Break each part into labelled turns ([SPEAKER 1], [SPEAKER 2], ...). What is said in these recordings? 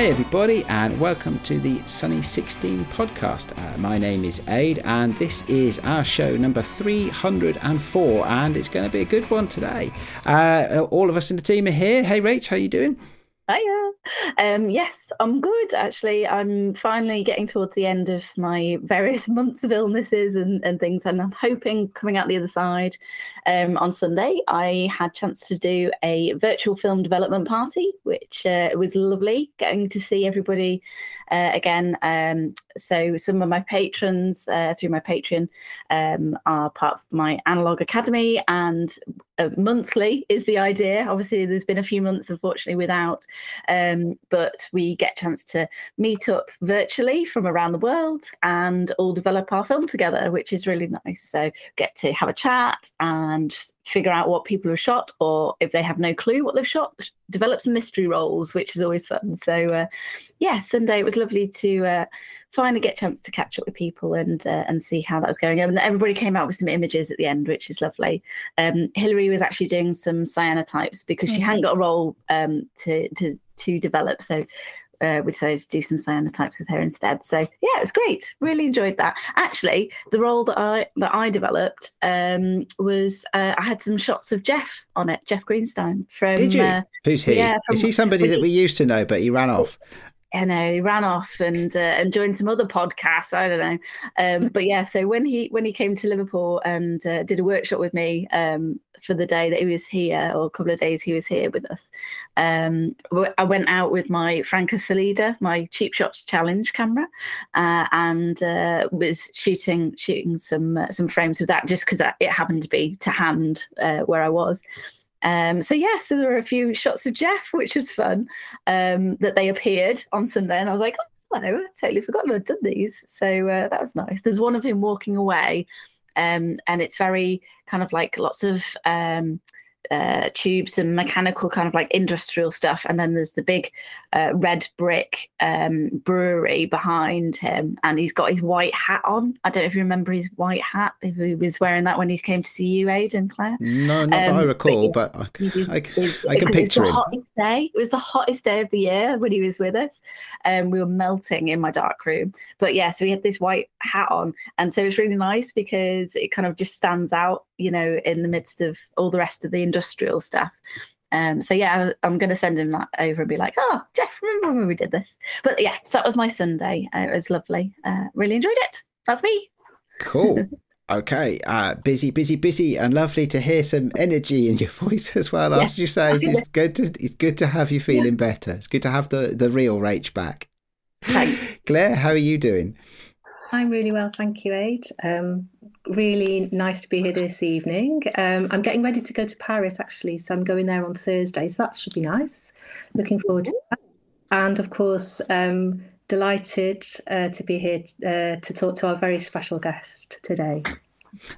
[SPEAKER 1] Hey, everybody, and welcome to the Sunny 16 podcast. Uh, my name is Aid, and this is our show number 304, and it's going to be a good one today. Uh, all of us in the team are here. Hey, Rach, how you doing?
[SPEAKER 2] Hiya. Um, yes, I'm good actually. I'm finally getting towards the end of my various months of illnesses and, and things, and I'm hoping coming out the other side. Um, on Sunday, I had chance to do a virtual film development party, which uh, was lovely. Getting to see everybody uh, again. Um, so some of my patrons uh, through my Patreon um, are part of my Analog Academy, and uh, monthly is the idea. Obviously, there's been a few months, unfortunately, without, um, but we get a chance to meet up virtually from around the world and all develop our film together, which is really nice. So get to have a chat and figure out what people have shot, or if they have no clue what they've shot, develop some mystery rolls, which is always fun. So, uh, yeah, Sunday it was lovely to uh, finally get a chance to catch up with people and uh, and see how that was going. And everybody came out with some images at the end, which is lovely. Um, Hillary was actually doing some cyanotypes because mm-hmm. she hadn't got a roll um, to to to develop. So uh, we decided to do some cyanotypes with her instead. So yeah, it was great. Really enjoyed that. Actually, the roll that I that I developed um, was uh, I had some shots of Jeff on it, Jeff Greenstein from.
[SPEAKER 1] Did you? Uh, Who's he? Yeah, from, Is he somebody that we used to know, but he ran off?
[SPEAKER 2] You know, he ran off and uh, and joined some other podcasts. I don't know, um, but yeah. So when he when he came to Liverpool and uh, did a workshop with me um, for the day that he was here, or a couple of days he was here with us, um, I went out with my Franka Solida, my cheap shots challenge camera, uh, and uh, was shooting shooting some uh, some frames with that just because it happened to be to hand uh, where I was. Um, so yeah, so there were a few shots of Jeff, which was fun. Um, that they appeared on Sunday, and I was like, oh, hello, I totally forgotten I'd done these. So uh, that was nice. There's one of him walking away, um, and it's very kind of like lots of um, uh, tubes and mechanical kind of like industrial stuff. And then there's the big uh, red brick um, brewery behind him. And he's got his white hat on. I don't know if you remember his white hat, if he was wearing that when he came to see you, Aidan Claire.
[SPEAKER 1] No, not um, that I recall, but, but I, was, I, I, can picture it.
[SPEAKER 2] Hottest day. It was the hottest day of the year when he was with us. Um, we were melting in my dark room. But yeah, so he had this white hat on. And so it's really nice because it kind of just stands out, you know, in the midst of all the rest of the industrial stuff. Um, so yeah, I'm going to send him that over and be like, "Oh, Jeff, remember when we did this?" But yeah, so that was my Sunday. Uh, it was lovely. Uh, really enjoyed it. That's me.
[SPEAKER 1] Cool. Okay, uh, busy, busy, busy, and lovely to hear some energy in your voice as well. Yeah. As you say, it's good to it's good to have you feeling yeah. better. It's good to have the the real Rach back.
[SPEAKER 2] Thanks.
[SPEAKER 1] Claire, how are you doing?
[SPEAKER 3] I'm really well, thank you, Aid. Um, really nice to be here this evening. Um, I'm getting ready to go to Paris actually, so I'm going there on Thursday, so that should be nice. Looking forward to that. And of course, um, delighted uh, to be here t- uh, to talk to our very special guest today.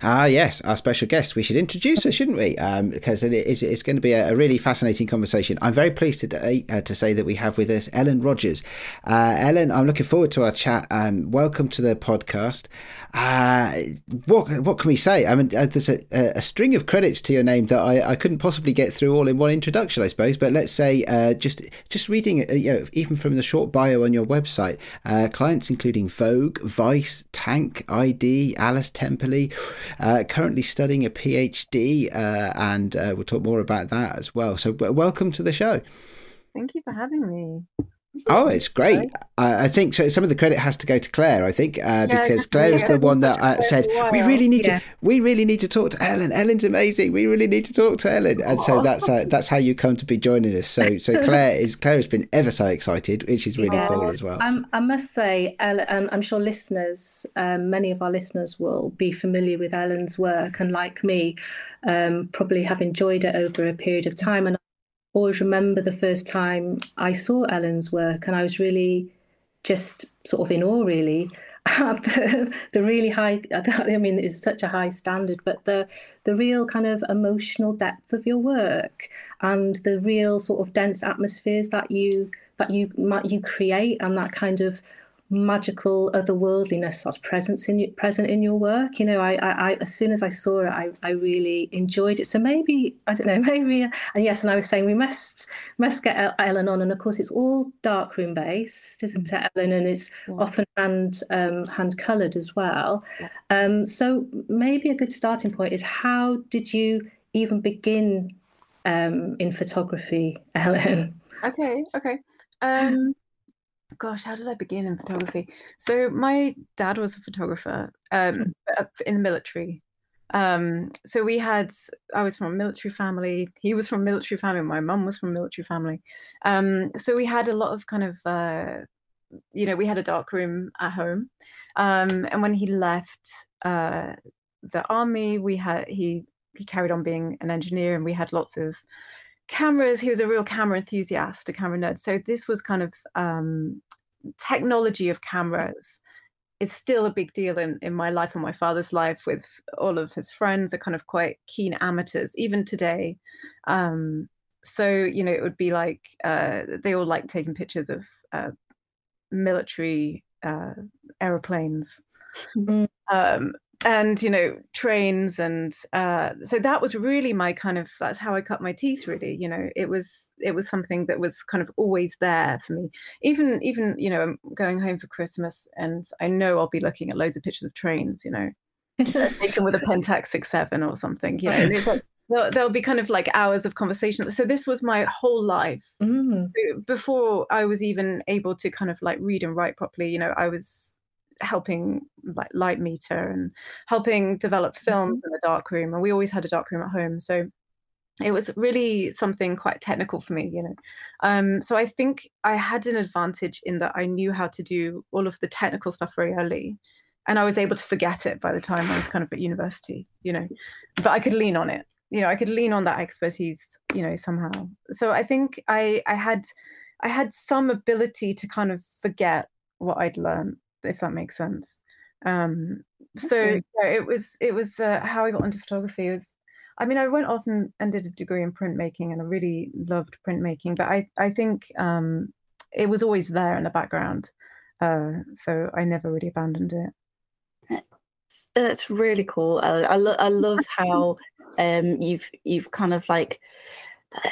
[SPEAKER 1] Ah, yes, our special guest. We should introduce her, shouldn't we? Um, because it is, it's going to be a, really fascinating conversation. I'm very pleased today uh, to say that we have with us Ellen Rogers. Uh, Ellen, I'm looking forward to our chat. Um, welcome to the podcast. Uh, what what can we say? I mean, uh, there's a, a, string of credits to your name that I, I couldn't possibly get through all in one introduction, I suppose. But let's say uh, just just reading, uh, you know, even from the short bio on your website, clients including Vogue, Vice, Tank, i-D, Alice Temperley uh, currently studying a PhD, uh, and uh, we'll talk more about that as well. So, welcome to the show.
[SPEAKER 4] Thank you for having me.
[SPEAKER 1] Oh, it's great. I, I think so. Some of the credit has to go to Claire, I think, uh, yeah, because Claire is the one that uh, said we really need yeah. to. We really need to talk to Ellen. Ellen's amazing. We really need to talk to Ellen, and so that's uh, that's how you come to be joining us. So, so Claire is Claire has been ever so excited, which is really cool as well.
[SPEAKER 3] Um, I must say, Ellen, um, I'm sure listeners, um, many of our listeners will be familiar with Ellen's work, and like me, um, probably have enjoyed it over a period of time. And always remember the first time I saw Ellen's work, and I was really just sort of in awe, really. the, the really high, I mean, it's such a high standard, but the the real kind of emotional depth of your work and the real sort of dense atmospheres that you that you you create and that kind of magical otherworldliness that's present in you, present in your work. You know, I, I, I, as soon as I saw it, I, I really enjoyed it. So maybe I don't know, maybe and yes, and I was saying we must must get Ellen on, and of course it's all darkroom based, isn't it, Ellen? And it's yeah. often hand um, hand coloured as well. Yeah. Um, so maybe a good starting point is how did you even begin um, in photography, Ellen?
[SPEAKER 4] Okay, okay. Um, gosh, how did I begin in photography? So my dad was a photographer um, hmm. in the military. Um, so we had, I was from a military family. He was from a military family. My mum was from a military family. Um, so we had a lot of kind of, uh, you know, we had a dark room at home. Um, and when he left uh, the army, we had he he carried on being an engineer, and we had lots of cameras. He was a real camera enthusiast, a camera nerd. So this was kind of um, technology of cameras is still a big deal in, in my life and my father's life with all of his friends are kind of quite keen amateurs even today um, so you know it would be like uh, they all like taking pictures of uh, military uh, aeroplanes mm-hmm. um, and you know trains and uh, so that was really my kind of that's how i cut my teeth really you know it was it was something that was kind of always there for me. Even even you know i'm going home for christmas and i know i'll be looking at loads of pictures of trains you know taken with a pentax 67 or something you know and it's like there'll, there'll, be kind of like hours of conversation. So this was my whole life. Mm. before i was even able to kind of like read and write properly you know i was helping like light meter and helping develop films mm-hmm. in the dark room and we always had a dark room at home so it was really something quite technical for me you know. Um, so i think i had an advantage in that i knew how to do all of the technical stuff very early and i was able to forget it by the time i was kind of at university you know. But i could lean on it you know i could lean on that expertise you know somehow. So i think i i had i had some ability to kind of forget what i'd learned if that makes sense. Um, so okay. yeah, it was it was uh, how I got into photography. It was I mean I went off and, and did a degree in printmaking and I really loved printmaking, but I I think um, it was always there in the background, uh, so I never really abandoned it.
[SPEAKER 2] That's really cool. I, I, lo- I love how um, you've you've kind of like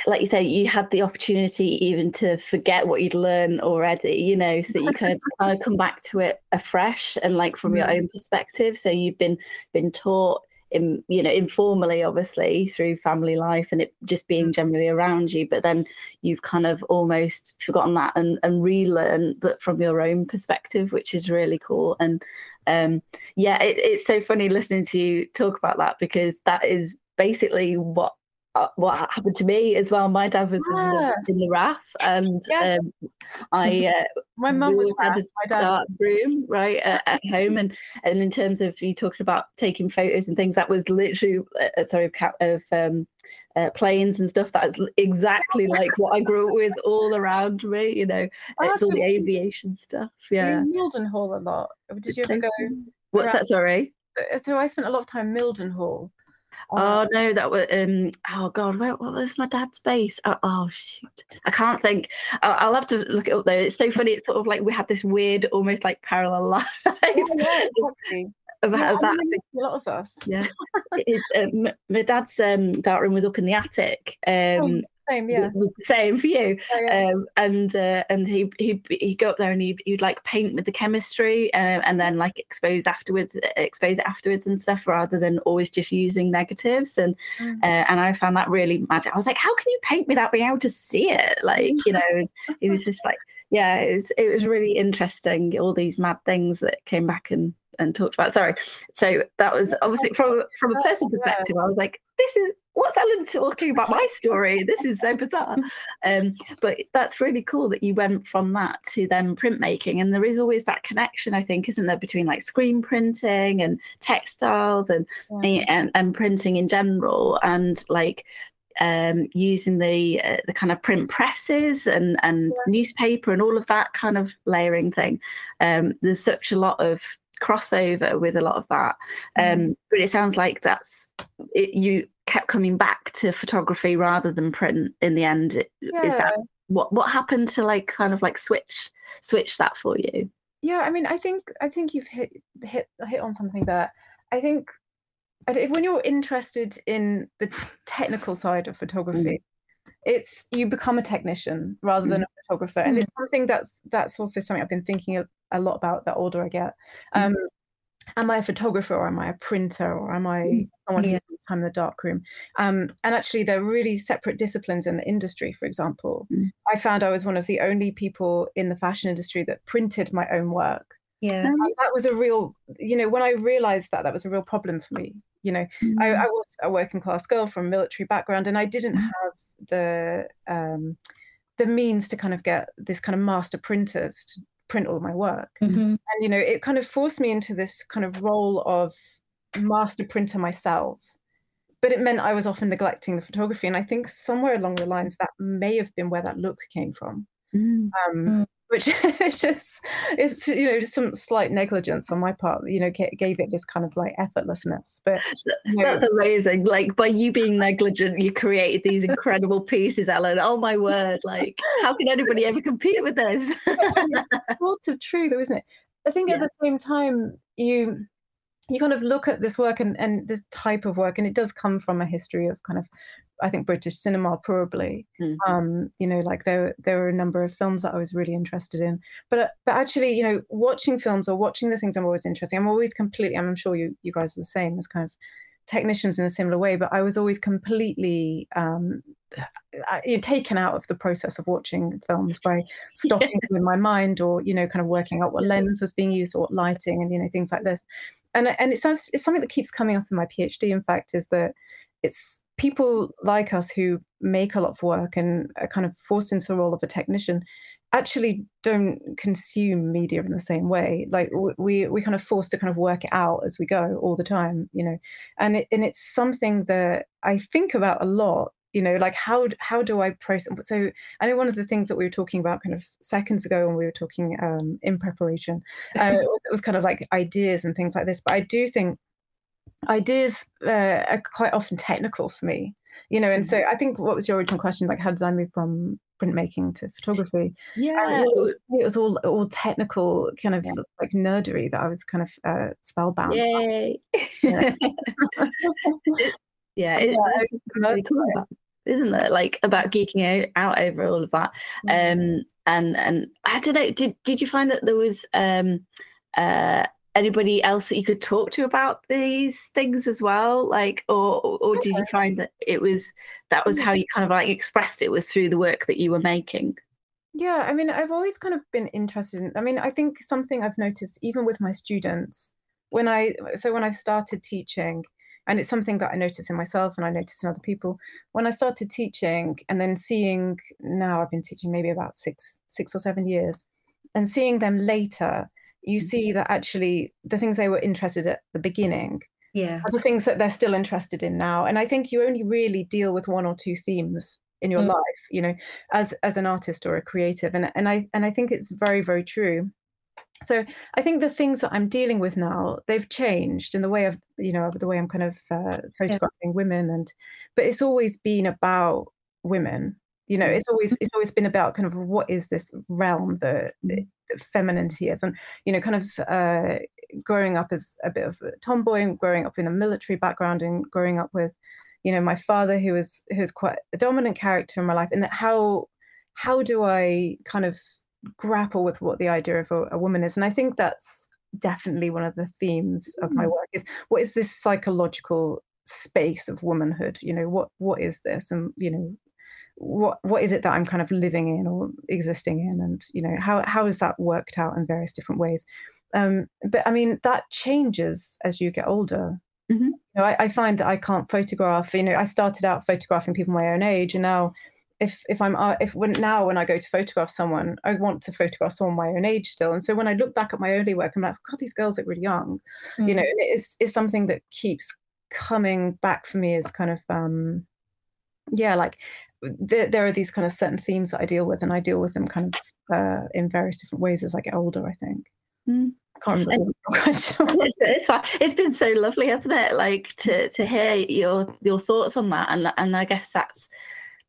[SPEAKER 2] like you say, you had the opportunity even to forget what you'd learned already, you know, so you could kind of come back to it afresh and like from your own perspective. So you've been been taught in you know informally obviously through family life and it just being mm. generally around you but then you've kind of almost forgotten that and and relearn but from your own perspective which is really cool and um yeah it, it's so funny listening to you talk about that because that is basically what uh, what happened to me as well. My dad was in, the, in the RAF, and yes. um, I uh,
[SPEAKER 4] my mum was had a
[SPEAKER 2] dark room right at, at, home, and and in terms of you talking about taking photos and things, that was literally uh, sorry of, of um, uh, planes and stuff. That's exactly like what I grew up with all around me. You know, it's all the aviation stuff. Yeah,
[SPEAKER 4] Mildenhall a lot. Did you ever go?
[SPEAKER 2] What's that? Sorry.
[SPEAKER 4] So I spent a lot of time Mildenhall
[SPEAKER 2] Oh no, that was um. Oh god, where, what was my dad's base? Oh, oh shoot, I can't think. I'll, I'll, have to look it up though. It's so funny. It's sort of like we had this weird, almost like parallel life. Oh, yeah,
[SPEAKER 4] exactly. Of, yeah, of that. A lot of us.
[SPEAKER 2] Yeah, um, my dad's um, dark room was up in the attic. Oh, um,
[SPEAKER 4] same, yeah.
[SPEAKER 2] was the same for you. Oh, yeah. um, and uh, and he he he'd go up there and he'd, he'd like paint with the chemistry uh, and then like expose afterwards, expose it afterwards and stuff, rather than always just using negatives. And mm. uh, and I found that really magic. I was like, how can you paint without being able to see it? Like you know, it was just like yeah, it was it was really interesting. All these mad things that came back and and talked about. Sorry. So that was obviously from from a personal perspective. I was like, this is what's Ellen talking about my story? This is so bizarre. Um, but that's really cool that you went from that to then printmaking. And there is always that connection, I think, isn't there, between like screen printing and textiles and yeah. and, and printing in general and like um, using the uh, the kind of print presses and and yeah. newspaper and all of that kind of layering thing. Um, there's such a lot of crossover with a lot of that. Mm. Um, but it sounds like that's it, you kept coming back to photography rather than print in the end. Yeah. Is that what what happened to like kind of like switch switch that for you?
[SPEAKER 4] yeah i mean i think i think you've hit hit hit on something there i think when you're interested in the technical side of photography mm. it's you become a technician rather than mm. a photographer and mm. it's something that's that's also something i've been thinking a, a lot about the older i get mm. um, am I a photographer or am I a printer or am I someone yeah. who spends time in the darkroom? Um, and actually, they're really separate disciplines in the industry. For example, mm. I found I was one of the only people in the fashion industry that printed my own work.
[SPEAKER 3] Yeah, and
[SPEAKER 4] that was a real, you know, when I realized that, that was a real problem for me. You know, mm. I, I, was a working class girl from a military background, and I didn't mm. have the um, the means to kind of get this kind of master printers to print all my work. Mm-hmm. And, you know, it kind of forced me into this kind of role of master printer myself. But it meant I was often neglecting the photography. And I think somewhere along the lines, that may have been where that look came from. Mm. Um, mm which is just it's you know some slight negligence on my part you know gave it this kind of like effortlessness but
[SPEAKER 2] you know, that's amazing like by you being negligent you created these incredible pieces ellen. Oh my word like how can anybody ever compete with this?
[SPEAKER 4] Sort of true though isn't it? I think yeah. at the same time you you kind of look at this work and, and this type of work, and it does come from a history of kind of, I think, British cinema probably. Mm-hmm. Um, you know, like there there were a number of films that I was really interested in, but uh, but actually, you know, watching films or watching the things I'm always interested. In, I'm always completely. I'm sure you you guys are the same as kind of technicians in a similar way, but I was always completely um, taken out of the process of watching films by stopping yeah. in my mind or you know kind of working out what lens was being used or what lighting and you know things like this and and it sounds it's something that keeps coming up in my PhD. In fact, is that it's people like us who make a lot of work and are kind of forced into the role of a technician actually don't consume media in the same way. Like we we kind of forced to kind of work it out as we go all the time you know? And it, and it's something that i think about a lot you know? Like how how do i process so i know one of the things that we were talking about kind of seconds ago when we were talking um, in preparation uh, it, was, it, was, kind of like ideas and things like this but i do think ideas uh, are quite often technical for me you know and so mm-hmm. i think what was your original question like how did i move from printmaking to photography
[SPEAKER 2] yeah
[SPEAKER 4] it was, it was, all all technical kind of yeah. like nerdery that i was kind of uh, spellbound
[SPEAKER 2] Yay. yeah, yeah, it, yeah cool isn't it? Like about geeking out, out over all of that. Mm. Um, and and I don't know. Did did you find that there was um, uh, anybody else that you could talk to about these things as well? Like, or or did you find that it was that was how mm. you kind of like expressed it was through the work that you were making?
[SPEAKER 4] Yeah, I mean, I've always kind of been interested in. I mean, I think something I've noticed even with my students when I so when I started teaching and it's something that I notice in myself and I notice in other people. When I started teaching and then seeing now I've been teaching maybe about six six or seven years, and seeing them later, you mm-hmm. see that actually the things they were interested at the beginning
[SPEAKER 3] yeah
[SPEAKER 4] are the things that they're still interested in now. And I think you only really deal with one or two themes in your mm. life, you know, as as an artist or a creative. And and I and I think it's very, very true so I think the things that I'm dealing with now they've changed in the way of you know the way I'm kind of uh, photographing yeah. women and but it's always been about women you know it's always it's always been about kind of what is this realm that, that femininity is? And you know kind of uh, growing up as a bit of a tomboy and growing up in a military background and growing up with you know my father who was who was quite a dominant character in my life and how how do I kind of grapple with what the idea of a, a, woman is? And i think that's definitely one of the themes of my mm. work is what is this psychological space of womanhood? You know what what is this? And you know what what is it that i'm kind of living in or existing in and you know how how is that worked out in various different ways um but i mean that changes as you get older mm-hmm. you know, I, I find that i can't photograph you know i started out photographing people my own age and now if if I'm uh, if when now when I go to photograph someone, I want to photograph someone my own age still. And so when I look back at my early work, I'm like, God, these girls look really young. Mm-hmm. You know, mm. it's it's something that keeps coming back for me as kind of um yeah, like there, there are these kind of certain themes that I deal with, and I deal with them kind of uh, in various different ways as I get older. I think. Mm. I can't remember
[SPEAKER 2] it's, it's, it's been so lovely, hasn't it? Like to to hear your your thoughts on that, and and I guess that's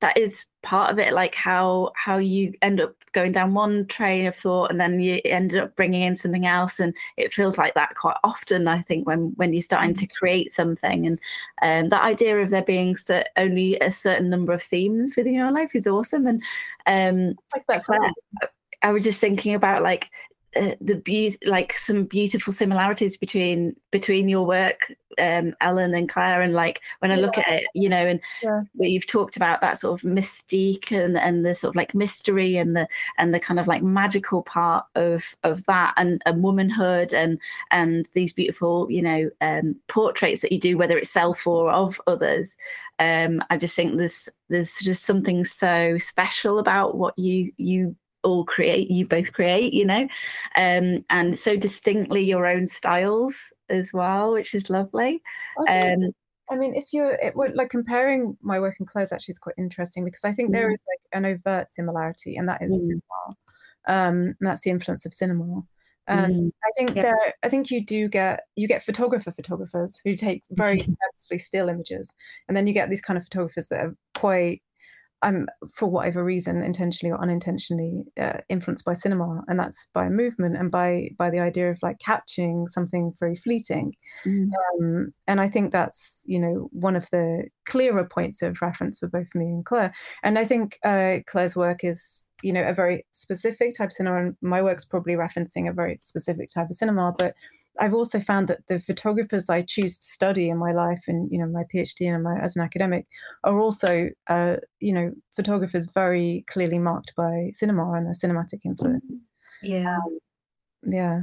[SPEAKER 2] that is part of it like how how you end up going down one train of thought and then you ended up bringing in something else. And it feels like that quite often i think when when you're starting to create something. And um, that idea of there being only a certain number of themes within your life is awesome. And um like that I was just thinking about like uh, the be- like some beautiful similarities between between your work um ellen and claire and like when i look at it you know and yeah. you've talked about that sort of mystique and and the sort of like mystery and the and the kind of like magical part of of that and, and womanhood and and these beautiful you know um portraits that you do whether it's self or of others um i just think there's there's just something so special about what you you all create you both create you know um and so distinctly your own styles as well which is lovely um
[SPEAKER 4] I mean, if you're it, like comparing my work and Claire's actually is quite interesting because I think mm. there is like an overt similarity, and that is mm. cinema. Um, and that's the influence of cinema. And mm. I think yeah. there, I think you do get you get photographer photographers who take very intensely still images, and then you get these kind of photographers that are quite I'm for whatever reason, intentionally or unintentionally, uh, influenced by cinema, and that's by movement and by by the idea of like catching something very fleeting. Mm. Um, and I think that's you know one of the clearer points of reference for both me and Claire. And I think uh, Claire's work is you know a very specific type of cinema, and my work's probably referencing a very specific type of cinema, but I've also found that the photographers I choose to study in my life and you know my PhD and my as an academic are also uh, you know photographers very clearly marked by cinema and a cinematic influence.
[SPEAKER 3] Yeah,
[SPEAKER 4] um, yeah.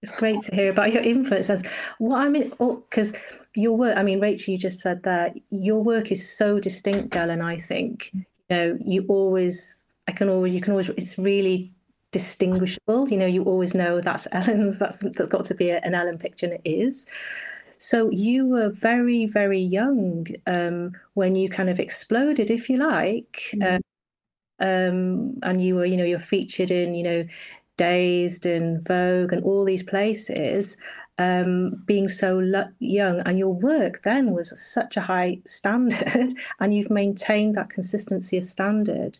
[SPEAKER 3] It's great to hear about your influences. What I mean, because oh, your work. I mean, Rachel, you just said that your work is so distinct, Ellen. I think you know you always. I can always. You can always. It's really distinguishable. You know, you always know that's Ellen's. That's that's got to be an Ellen picture, and it is. So you were very, very young um, when you kind of exploded, if you like, mm-hmm. um, um, and you were, you know, you're featured in, you know, Dazed and Vogue and all these places. Um, being so lo- young, and your work then was such a high standard, and you've maintained that consistency of standard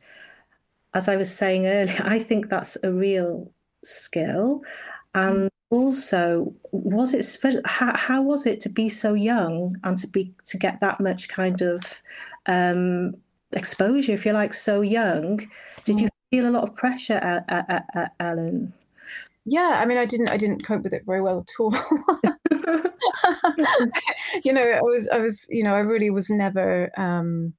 [SPEAKER 3] as I was saying earlier, I think that's a real skill. And also, was it how, how was it to be so young and to be to get that much kind of um, exposure, if you like, so young? Did you feel a lot of pressure, Ellen?
[SPEAKER 4] Yeah, I mean, I didn't. I didn't cope with it very well at all. you know, I was. I was. You know, I really was never um,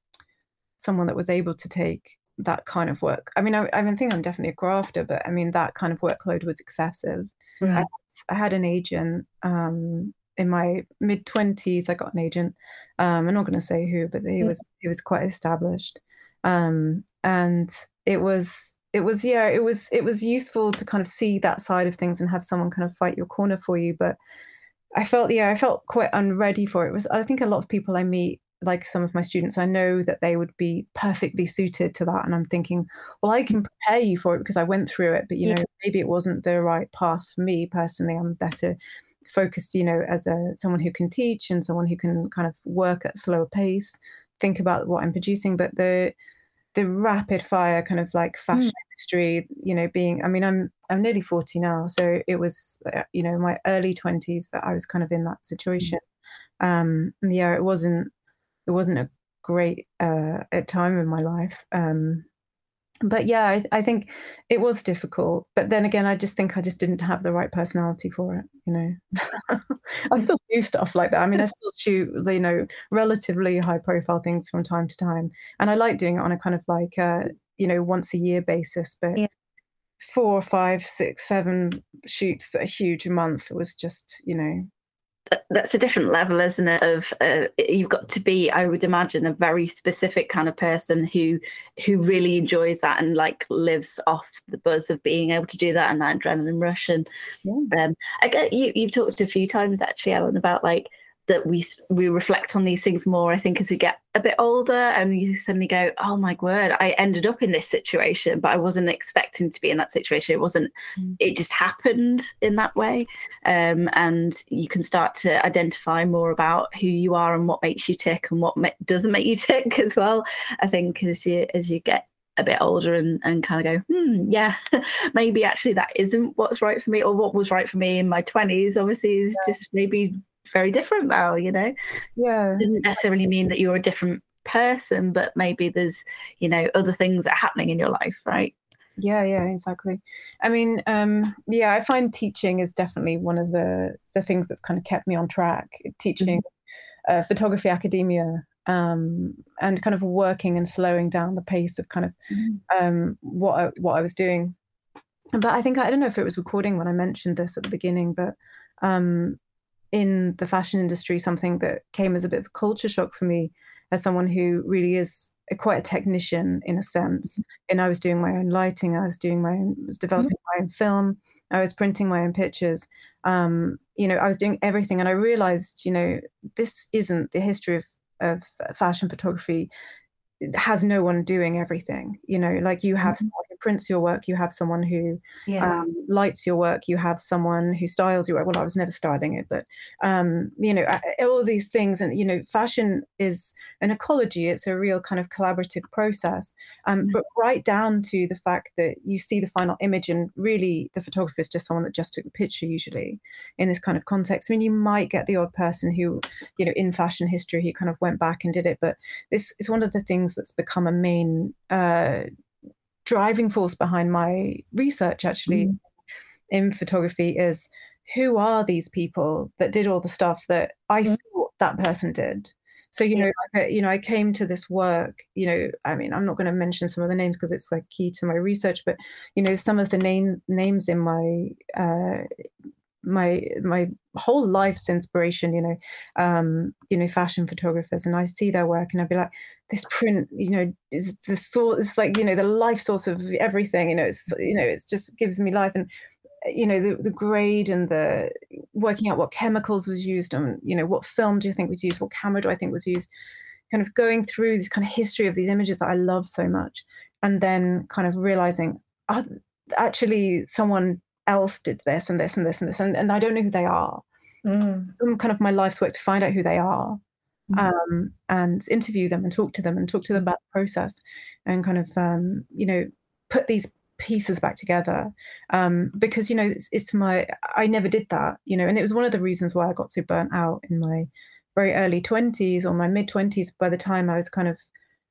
[SPEAKER 4] someone that was able to take that kind of work. I mean, I, I think I'm definitely a grafter, but I mean that kind of workload was excessive. Right. I, I, had an agent um, in my mid twenties. I got an agent. Um, I'm not going to say who, but he was he was quite established, um, and it was it was yeah it was it was useful to kind of see that side of things and have someone kind of fight your corner for you, but. I felt yeah, I felt quite unready for it. it was I think a lot of people I meet like some of my students, I know that they would be perfectly suited to that. And I'm thinking, well, I can prepare you for it because I went through it, but you know, maybe it wasn't the right path for me personally. I'm better focused, you know, as a someone who can teach and someone who can kind of work at slower pace, think about what I'm producing. But the the rapid fire kind of like fashion mm. industry, you know, being I mean, I'm I'm nearly 40 now. So it was uh, you know, my early 20s that I was kind of in that situation. Mm. Um yeah, it wasn't it wasn't a great uh, time in my life. Um, but yeah, I, I, think it was difficult. But then again, I just think I just didn't have the right personality for it. You know, I still do stuff like that. I mean, I still shoot, you know, relatively high profile things from time to time, and I like doing it on a kind of like, uh, you know, once a year basis. But yeah. four, five, six, seven shoots a huge month was just, you know,
[SPEAKER 2] that's a different level, isn't it? Of uh, you've got to be, I would imagine, a very specific kind of person who who really enjoys that and like lives off the buzz of being able to do that and that adrenaline rush. And yeah. um, I get you. You've talked a few times actually, Ellen, about like that we we reflect on these things more. I think as we get a bit older, and you suddenly go, "Oh my word, I ended up in this situation, but I wasn't expecting to be in that situation. It wasn't. Mm. It just happened in that way." Um, and you can start to identify more about who you are and what makes you tick and what ma- doesn't make you tick as well. I think as you as you get a bit older and, and kind of go, hmm, yeah, maybe actually that isn't what's right for me, or what was right for me in my 20s, obviously, is yeah. just maybe very different now, you know?
[SPEAKER 4] Yeah.
[SPEAKER 2] It doesn't necessarily mean that you're a different person, but maybe there's, you know, other things that are happening in your life, right?
[SPEAKER 4] Yeah, yeah, exactly. I mean, um, yeah, I find teaching is definitely one of the the things that kind of kept me on track. Teaching mm-hmm. uh, photography academia um, and kind of working and slowing down the pace of kind of mm-hmm. um, what I, what I was doing. But I think I don't know if it was recording when I mentioned this at the beginning, but um, in the fashion industry, something that came as a bit of a culture shock for me as someone who really is a, quite a technician in a sense. Mm-hmm. And I was doing my own lighting, I was doing my own, was developing mm-hmm. my own film, I was printing my own pictures. Um, you know, I was doing everything, and I realized, you know, this isn't the history of of fashion photography has no one doing everything you know like you have mm-hmm prints your work, you have someone who yeah. um, lights your work, you have someone who styles your work. Well, I was never styling it, but um, you know, all these things. And you know, fashion is an ecology. It's a real kind of collaborative process. Um, mm-hmm. But right down to the fact that you see the final image, and really, the photographer is just someone that just took the picture. Usually, in this kind of context, I mean, you might get the odd person who, you know, in fashion history, he kind of went back and did it. But this is one of the things that's become a main uh, driving force behind my research actually mm. in photography is who are these people that did all the stuff that I mm. thought that person did. So you know, like, you know, I came to this work. You know, I mean, I'm not going to mention some of the names because it's like key to my research. But you know, some of the name names in my uh, my my whole life's inspiration you know um you know fashion photographers. And i see their work and i'd be like this print you know is the source it's like you know the life source of everything you know it's you know it just gives me life. And you know the, the grade and the working out what chemicals was used and you know what film do you think was used what camera do i think was used kind of going through this kind of history of these images that i love so much. And then kind of realizing oh, actually someone else did this and this and this and this and, and i don't know who they are mm. kind of my life's work to find out who they are mm. um, and interview them and talk to them and talk to them about the process and kind of um, you know put these pieces back together um, because you know it's, it's, my i never did that you know and it was one of the reasons why i got so burnt out in my very early 20s or my mid 20s by the time i was kind of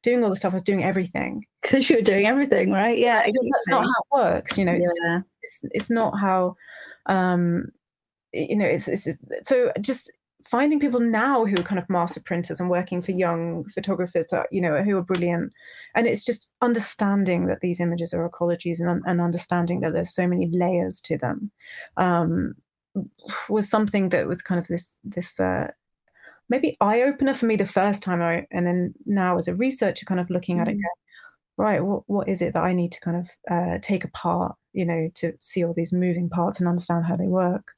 [SPEAKER 4] doing all the stuff i was doing everything
[SPEAKER 2] because you were doing everything right yeah
[SPEAKER 4] that's not how it works you know yeah. It's, it's not how um you know it's, it's, it's so just finding people now who are kind of master printers and working for young photographers that you know who are brilliant and it's just understanding that these images are ecologies and, and understanding that there's so many layers to them um, was something that was kind of this this uh, maybe eye opener for me the first time I and then now as a researcher kind of looking at it mm. right what what is it that I need to kind of uh, take apart you know to see all these moving parts and understand how they work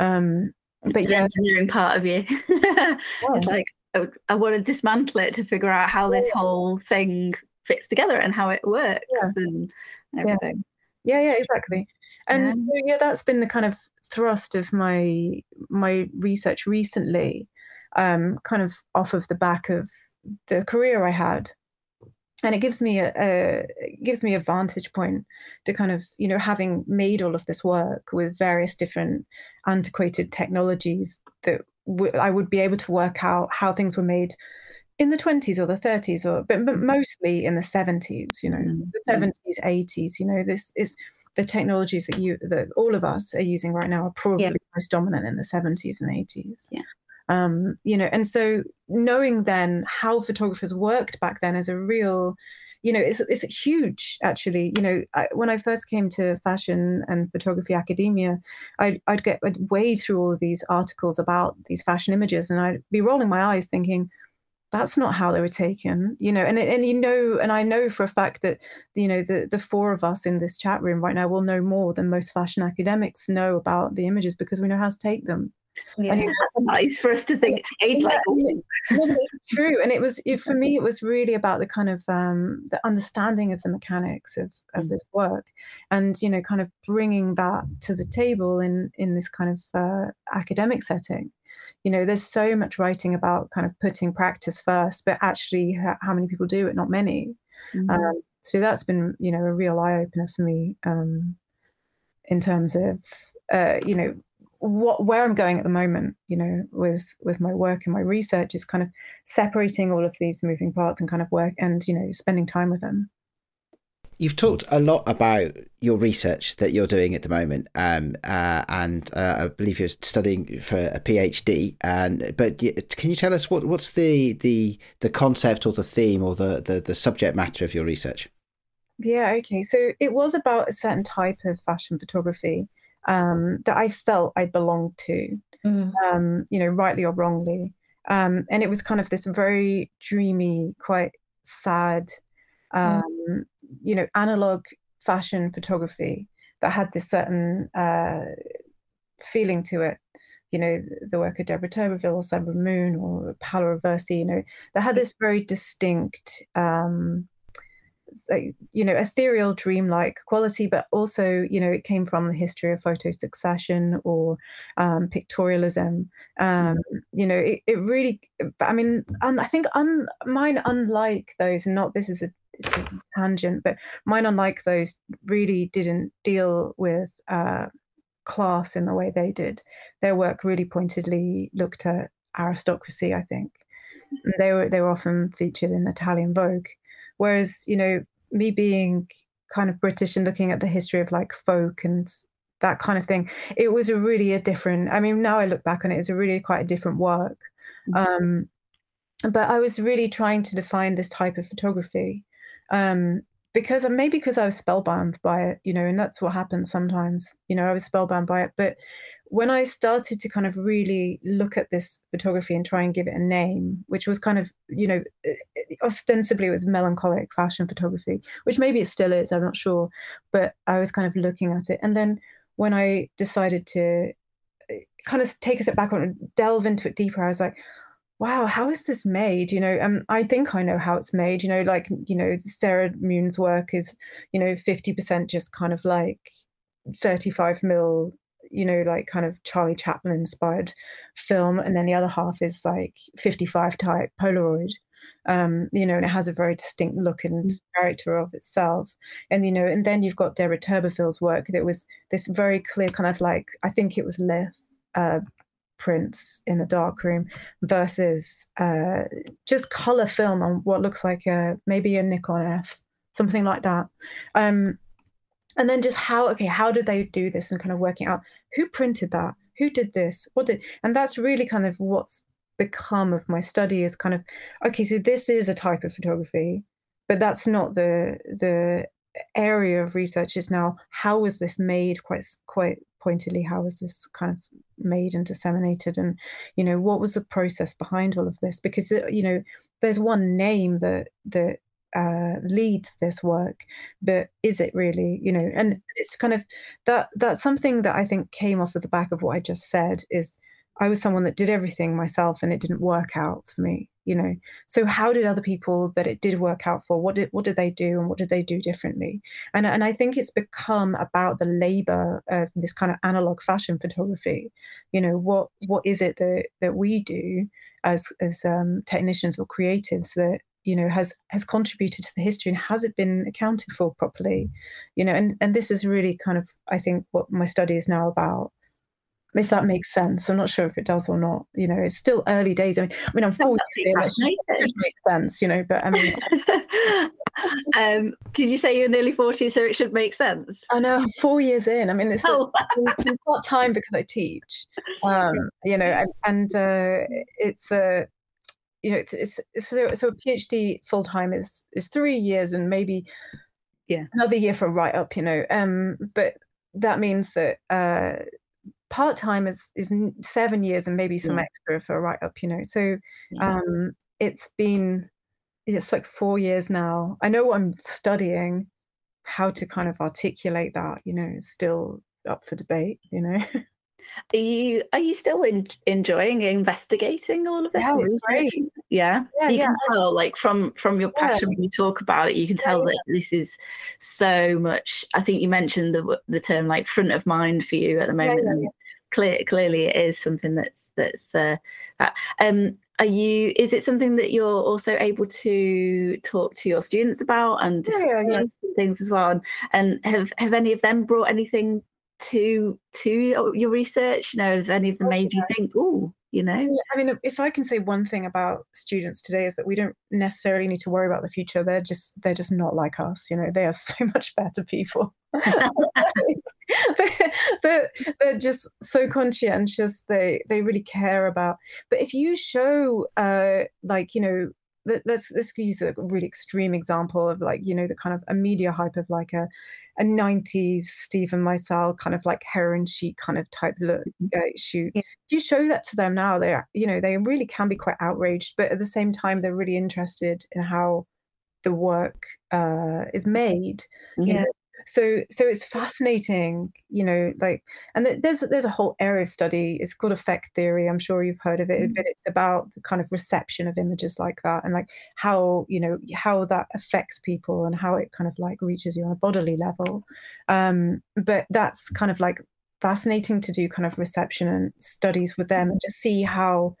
[SPEAKER 4] um,
[SPEAKER 2] but yeah, engineering part of you. yeah. It's like I, I, want to dismantle it to figure out how this whole thing fits together and how it works yeah. and everything.
[SPEAKER 4] Yeah. yeah, exactly. And yeah. So, yeah, that's been the kind of thrust of my my research recently, um, kind of off of the back of the career I had and it gives me a, a gives me a vantage point to kind of you know having made all of this work with various different antiquated technologies that w- I would be able to work out how things were made in the 20s or the 30s or but, but mostly in the 70s you know mm-hmm. the 70s 80s you know this is the technologies that you that all of us are using right now are probably yeah. most dominant in the 70s and 80s
[SPEAKER 2] yeah
[SPEAKER 4] um, you know, and so knowing then how photographers worked back then is a real, you know, it's it's huge actually. You know, I, when I first came to fashion and photography academia, I'd, I'd get I'd wade through all of these articles about these fashion images, and I'd be rolling my eyes, thinking, that's not how they were taken you know and and you know and i know for a fact that you know the the four of us in this chat room right now will know more than most fashion academics know about the images because we know how to take them
[SPEAKER 2] Yeah, and, that's nice for us to think. Age like
[SPEAKER 4] it's true, and it was it, for me. It was really about the kind of um, the understanding of the mechanics of of this work, and you know, kind of bringing that to the table in in this kind of uh, academic setting. You know, there's so much writing about kind of putting practice first, but actually, how, many people do it? Not many. Mm-hmm. Um, so that's been you know a real eye opener for me um, in terms of uh, you know what where I'm going at the moment, you know, with with my work and my research is kind of separating all of these moving parts and kind of work and you know spending time with them.
[SPEAKER 1] You've talked a lot about your research that you're doing at the moment, um, uh, and uh, I believe you're studying for a PhD. And but can you tell us what, what's the, the the concept or the theme or the, the the subject matter of your research?
[SPEAKER 4] Yeah, okay. So it was about a certain type of fashion photography um, that I felt I belonged to, mm. um, you know, rightly or wrongly. Um, and it was kind of this very dreamy, quite sad, mm. Um, you know, analog fashion photography that had this certain uh, feeling to it. You know, the work of Deborah Turbeville or Sarah Moon or Paolo Roversi, you know, that had this very distinct um, you know ethereal dreamlike quality but also you know it came from the history of Photo-Secession or um, pictorialism um, you know it, it really i mean and i think un, mine unlike those not this is a, a, tangent but mine unlike those really didn't deal with uh, class in the way they did their work really pointedly looked at aristocracy i think they were they were often featured in Italian Vogue. Whereas, you know, me being kind of British and looking at the history of like folk and that kind of thing, it was a really a different. I mean, now I look back on it, it's a really quite a different work. Mm-hmm. Um, but I was really trying to define this type of photography um, because maybe because I was spellbound by it, you know, and that's what happens sometimes. You know, I was spellbound by it, but when I started to kind of really look at this photography and try and give it a name, which was kind of, you know, ostensibly it was melancholic fashion photography, which maybe it still is, I'm not sure. But I was kind of looking at it. And then when I decided to uh, kind of take a step back and delve into it deeper, I was like, wow, how is this made? You know, um, I think I know how it's made. You know, like, you know, Sarah Moon's work is, you know, 50% just kind of like 35 mil you know, like kind of Charlie Chaplin inspired film, and then the other half is like 55 type Polaroid. Um, you know, and it has a very distinct look and mm. character of itself. And you know, and then you've got Deborah Turbeville's work that was this very clear kind of like I think it was Lith uh, prints in a dark room versus uh, just color film on what looks like a maybe a Nikon F, something like that. Um, and then just how okay how did they do this and kind of working out? Who printed that? Who did this? What did and that's really kind of what's become of my study is kind of okay so this is a type of photography but that's not the the area of research is now how was this made quite quite pointedly how was this kind of made and disseminated and you know what was the process behind all of this because uh, you know there's one name that that uh, leads this work, but is it really? You know, and it's kind of that that's something that I think came off of the back of what I just said. Is I was someone that did everything myself, and it didn't work out for me. You know, so how did other people that it did work out for? What did what did they do, and what did they do differently? And and I think it's become about the labor of this kind of analog fashion photography. You know, what what is it that that we do as as um, technicians or creatives that you know has has contributed to the history and has it been accounted for properly you know and and this is really kind of i think what my study is now about if that makes sense. I'm not sure if it does or not you know it's still early days. I mean i mean i'm 40 it makes sense you know but i mean
[SPEAKER 2] um did you say you're nearly 40 so it should make sense?
[SPEAKER 4] I know four years in. I mean it's, oh. a, part time because i teach. Um you know and, and uh it's a you know, it's, it's so, so a PhD full time is is three years and maybe
[SPEAKER 2] yeah.
[SPEAKER 4] another year for a write up. You know, um, but that means that uh, part time is is seven years and maybe some yeah. extra for a write up. You know, so yeah. um, it's been it's like four years now. I know I'm studying. How to kind of articulate that, you know, is still up for debate. You know.
[SPEAKER 2] Are you are you still in, enjoying investigating all of this?
[SPEAKER 4] Yeah, great.
[SPEAKER 2] Yeah,
[SPEAKER 4] Yeah,
[SPEAKER 2] you
[SPEAKER 4] yeah.
[SPEAKER 2] can tell, like from from your
[SPEAKER 4] Yeah.
[SPEAKER 2] passion when you talk about it, you can tell that this is so much. I think you mentioned the the term like front of mind for you at the moment.
[SPEAKER 4] yeah, yeah.
[SPEAKER 2] Clear, clearly, it is something that's that's. Uh, that. Um, are you? Is it something that you're also able to talk to your students about and
[SPEAKER 4] Yeah, yeah, yeah.
[SPEAKER 2] and things as well? And, and have have any of them brought anything to to your, research? You know, have any of them
[SPEAKER 4] Oh,
[SPEAKER 2] made you think, oh, you know?
[SPEAKER 4] Yeah, I mean, if I can say one thing about students today is that we don't necessarily need to worry about the future. They're just they're just not like us. You know, they are so much better people. they're, they're, they're just so conscientious. They they really care about. But if you show, uh, like you know, let's let's use a really extreme example of like you know the kind of a media hype of like a a 90s Steven Meisel kind of like heroin chic kind of type look uh, shoot. If you show that to them now, they're you know they really can be quite outraged, but at the same time they're really interested in how the work uh, is made. you
[SPEAKER 2] Yeah.
[SPEAKER 4] know. So so it's fascinating, you know, like and there's there's a whole area of study. It's called affect theory. I'm sure you've heard of it, but it's about the kind of reception of images like that and like how you know how that affects people and how it kind of like reaches you on a bodily level. Um, but that's kind of like fascinating to do kind of reception and studies with them and just see how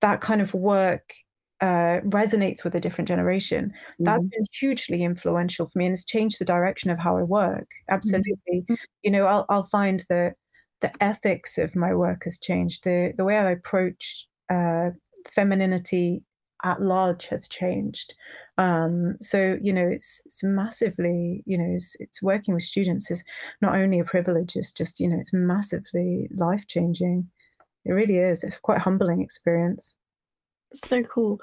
[SPEAKER 4] that kind of work uh, resonates with a different generation. That's
[SPEAKER 2] Mhm.
[SPEAKER 4] been hugely influential for me, and it's changed the direction of how I work. Absolutely, you know, I'll I'll find that the ethics of my work has changed. The the way I approach uh, femininity at large has changed. Um, so you know, it's it's massively, you know, it's, it's working with students is not only a privilege, it's just you know, it's massively life changing. It really is. It's quite a humbling experience.
[SPEAKER 2] So cool.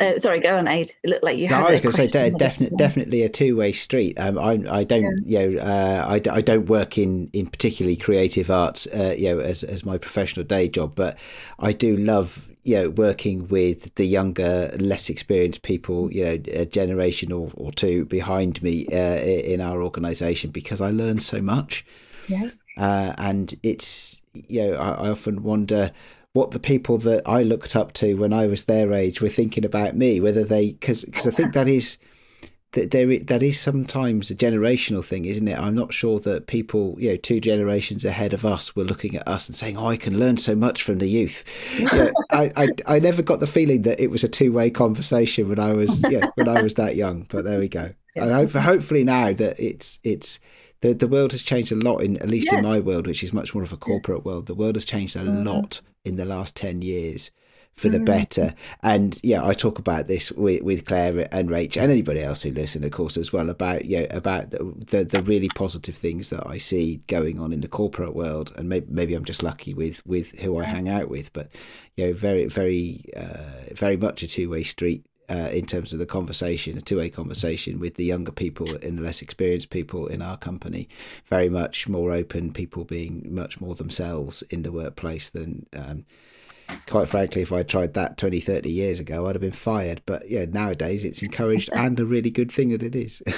[SPEAKER 2] Uh, sorry, go on, Aid. It looked like you
[SPEAKER 1] No. I was going to say de- definitely, definitely a two-way street. Um, I, I don't, you know, uh, I, I don't work in, in particularly creative arts, uh, you know, as, as my professional day job, but I do love, you know, working with the younger, less experienced people, you know, a generation or, or two behind me uh, in our organisation because I learn so much.
[SPEAKER 4] Yeah.
[SPEAKER 1] Uh, and it's, you know, I, I often wonder what the people that I looked up to when I was their age were thinking about me, whether they, because because I think that is that there that is sometimes a generational thing, isn't it? I'm not sure that people, you know, two generations ahead of us were looking at us and saying, "Oh, I can learn so much from the youth." You know, I, I I never got the feeling that it was a two way conversation when I was yeah when I was that young. But there we go. I hope hopefully now that it's it's the the world has changed a lot in at least
[SPEAKER 2] Yeah.
[SPEAKER 1] in my world, which is much more of a corporate world. The world has changed a
[SPEAKER 2] Mhm.
[SPEAKER 1] lot in the last ten years for the
[SPEAKER 4] Mhm.
[SPEAKER 1] better. And yeah, I talk about this with, with Claire and Rach and anybody else who listen, of course, as well about you know, about the, the the really positive things that I see going on in the corporate world. And maybe maybe I'm just lucky with with who I hang out with, but you know, very very uh, very much a two way street. Uh, in terms of the conversation, a two-way conversation with the younger people and the less experienced people in our company, very much more open. People being much more themselves in the workplace than um, quite frankly, if I tried that 20, 30 years ago, I'd have been fired. But yeah, nowadays it's encouraged and a really good thing that it is.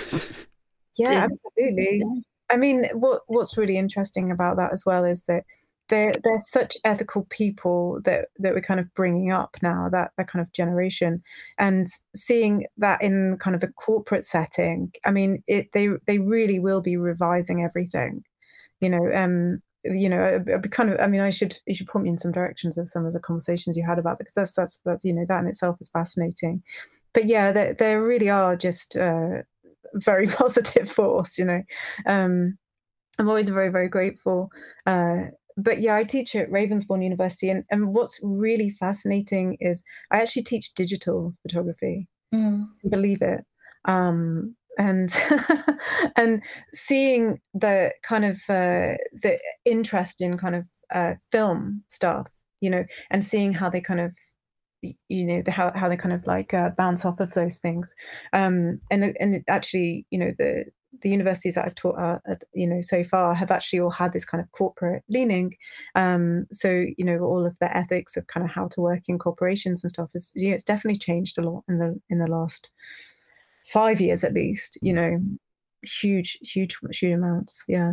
[SPEAKER 4] Yeah,
[SPEAKER 2] Yeah.
[SPEAKER 4] absolutely. I mean, what what's really interesting about that as well is that they're they're such ethical people that that we're kind of bringing up now that that kind of generation, and seeing that in kind of a corporate setting. I mean, it they they really will be revising everything, you know. Um, you know, I'd- kind of. I mean, I should you should point me in some directions of some of the conversations you had about because that's that's that's you know that in itself is fascinating. But yeah, they they really are just. Uh, very positive force, you know. Um, I'm always very, very grateful. Uh, but yeah, I teach at Ravensbourne University, and, and what's really fascinating is I actually teach digital photography.
[SPEAKER 3] Mm.
[SPEAKER 4] Believe it. Um, and and seeing the kind of uh, the interest in kind of uh, film stuff, you know, and seeing how they kind of you know the, how how they kind of like uh, bounce off of those things um and and actually you know the the universities that I've taught at, you know so far have actually all had this kind of corporate leaning. Um so you know all of the ethics of kind of how to work in corporations and stuff is you know, it's definitely changed a lot in the in the last 5 years at least you know huge huge huge amounts yeah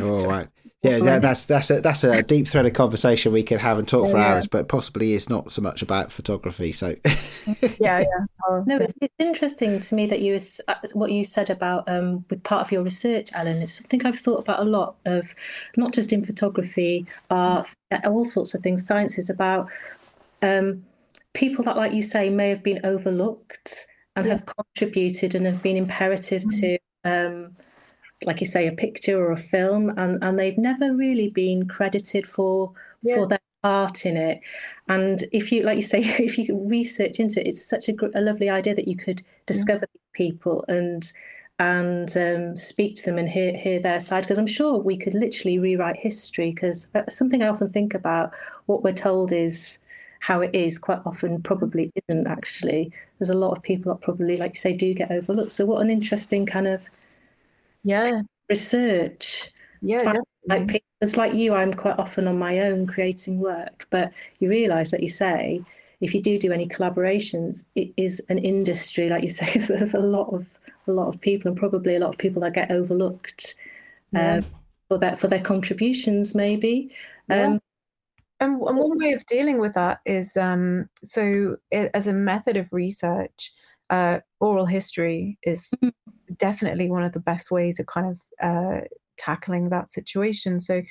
[SPEAKER 1] All right. Yeah, that, that's that's a that's a deep threaded conversation we could have and talk for
[SPEAKER 4] Yeah.
[SPEAKER 1] hours, but possibly is not so much about photography. So
[SPEAKER 4] yeah, yeah. Oh,
[SPEAKER 3] No, it's, it's interesting to me that you s- uh, what you said about um, with part of your research, Alan. It's something I've thought about a lot of, not just in photography, art, all sorts of things, sciences about um, people that, like you say, may have been overlooked and have contributed and have been imperative to, um, like you say, a picture or a film, and and they've never really been credited for
[SPEAKER 4] Yeah.
[SPEAKER 3] for their part in it. And if you, like you say, if you research into it, it's such a, a lovely idea that you could discover people and and um, speak to them and hear hear their side. Because I'm sure we could literally rewrite history. Because something I often think about, what we're told is how it is. Quite often, probably isn't actually. There's a lot of people that probably, like you say, do get overlooked. So what an interesting kind of
[SPEAKER 4] yeah,
[SPEAKER 3] research.
[SPEAKER 4] Yeah,
[SPEAKER 3] like pe- it's like you i'm quite often on my own creating work but you realize that you say if you do do any collaborations it is an industry like you say so there's a lot of a lot of people and probably a lot of people that get overlooked
[SPEAKER 4] Yeah.
[SPEAKER 3] um, for that for their contributions maybe.
[SPEAKER 4] Yeah.
[SPEAKER 3] um
[SPEAKER 4] And, and one way of dealing with that is um, so i as a method of research, uh, oral history is definitely one of the best ways of kind of uh, tackling that situation. So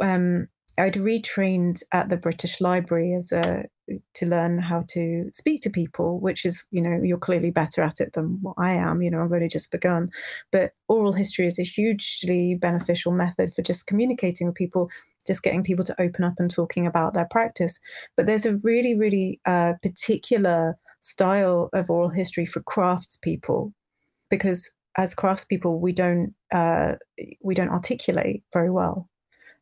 [SPEAKER 4] um, I'd retrained at the British Library as a to learn how to speak to people, which is you know you're clearly better at it than what I am. You know I've only just begun, but oral history is a hugely beneficial method for just communicating with people just getting people to open up and talking about their practice. But there's a really, really uh, particular style of oral history for craftspeople, because as craftspeople, we don't uh, we don't articulate very well.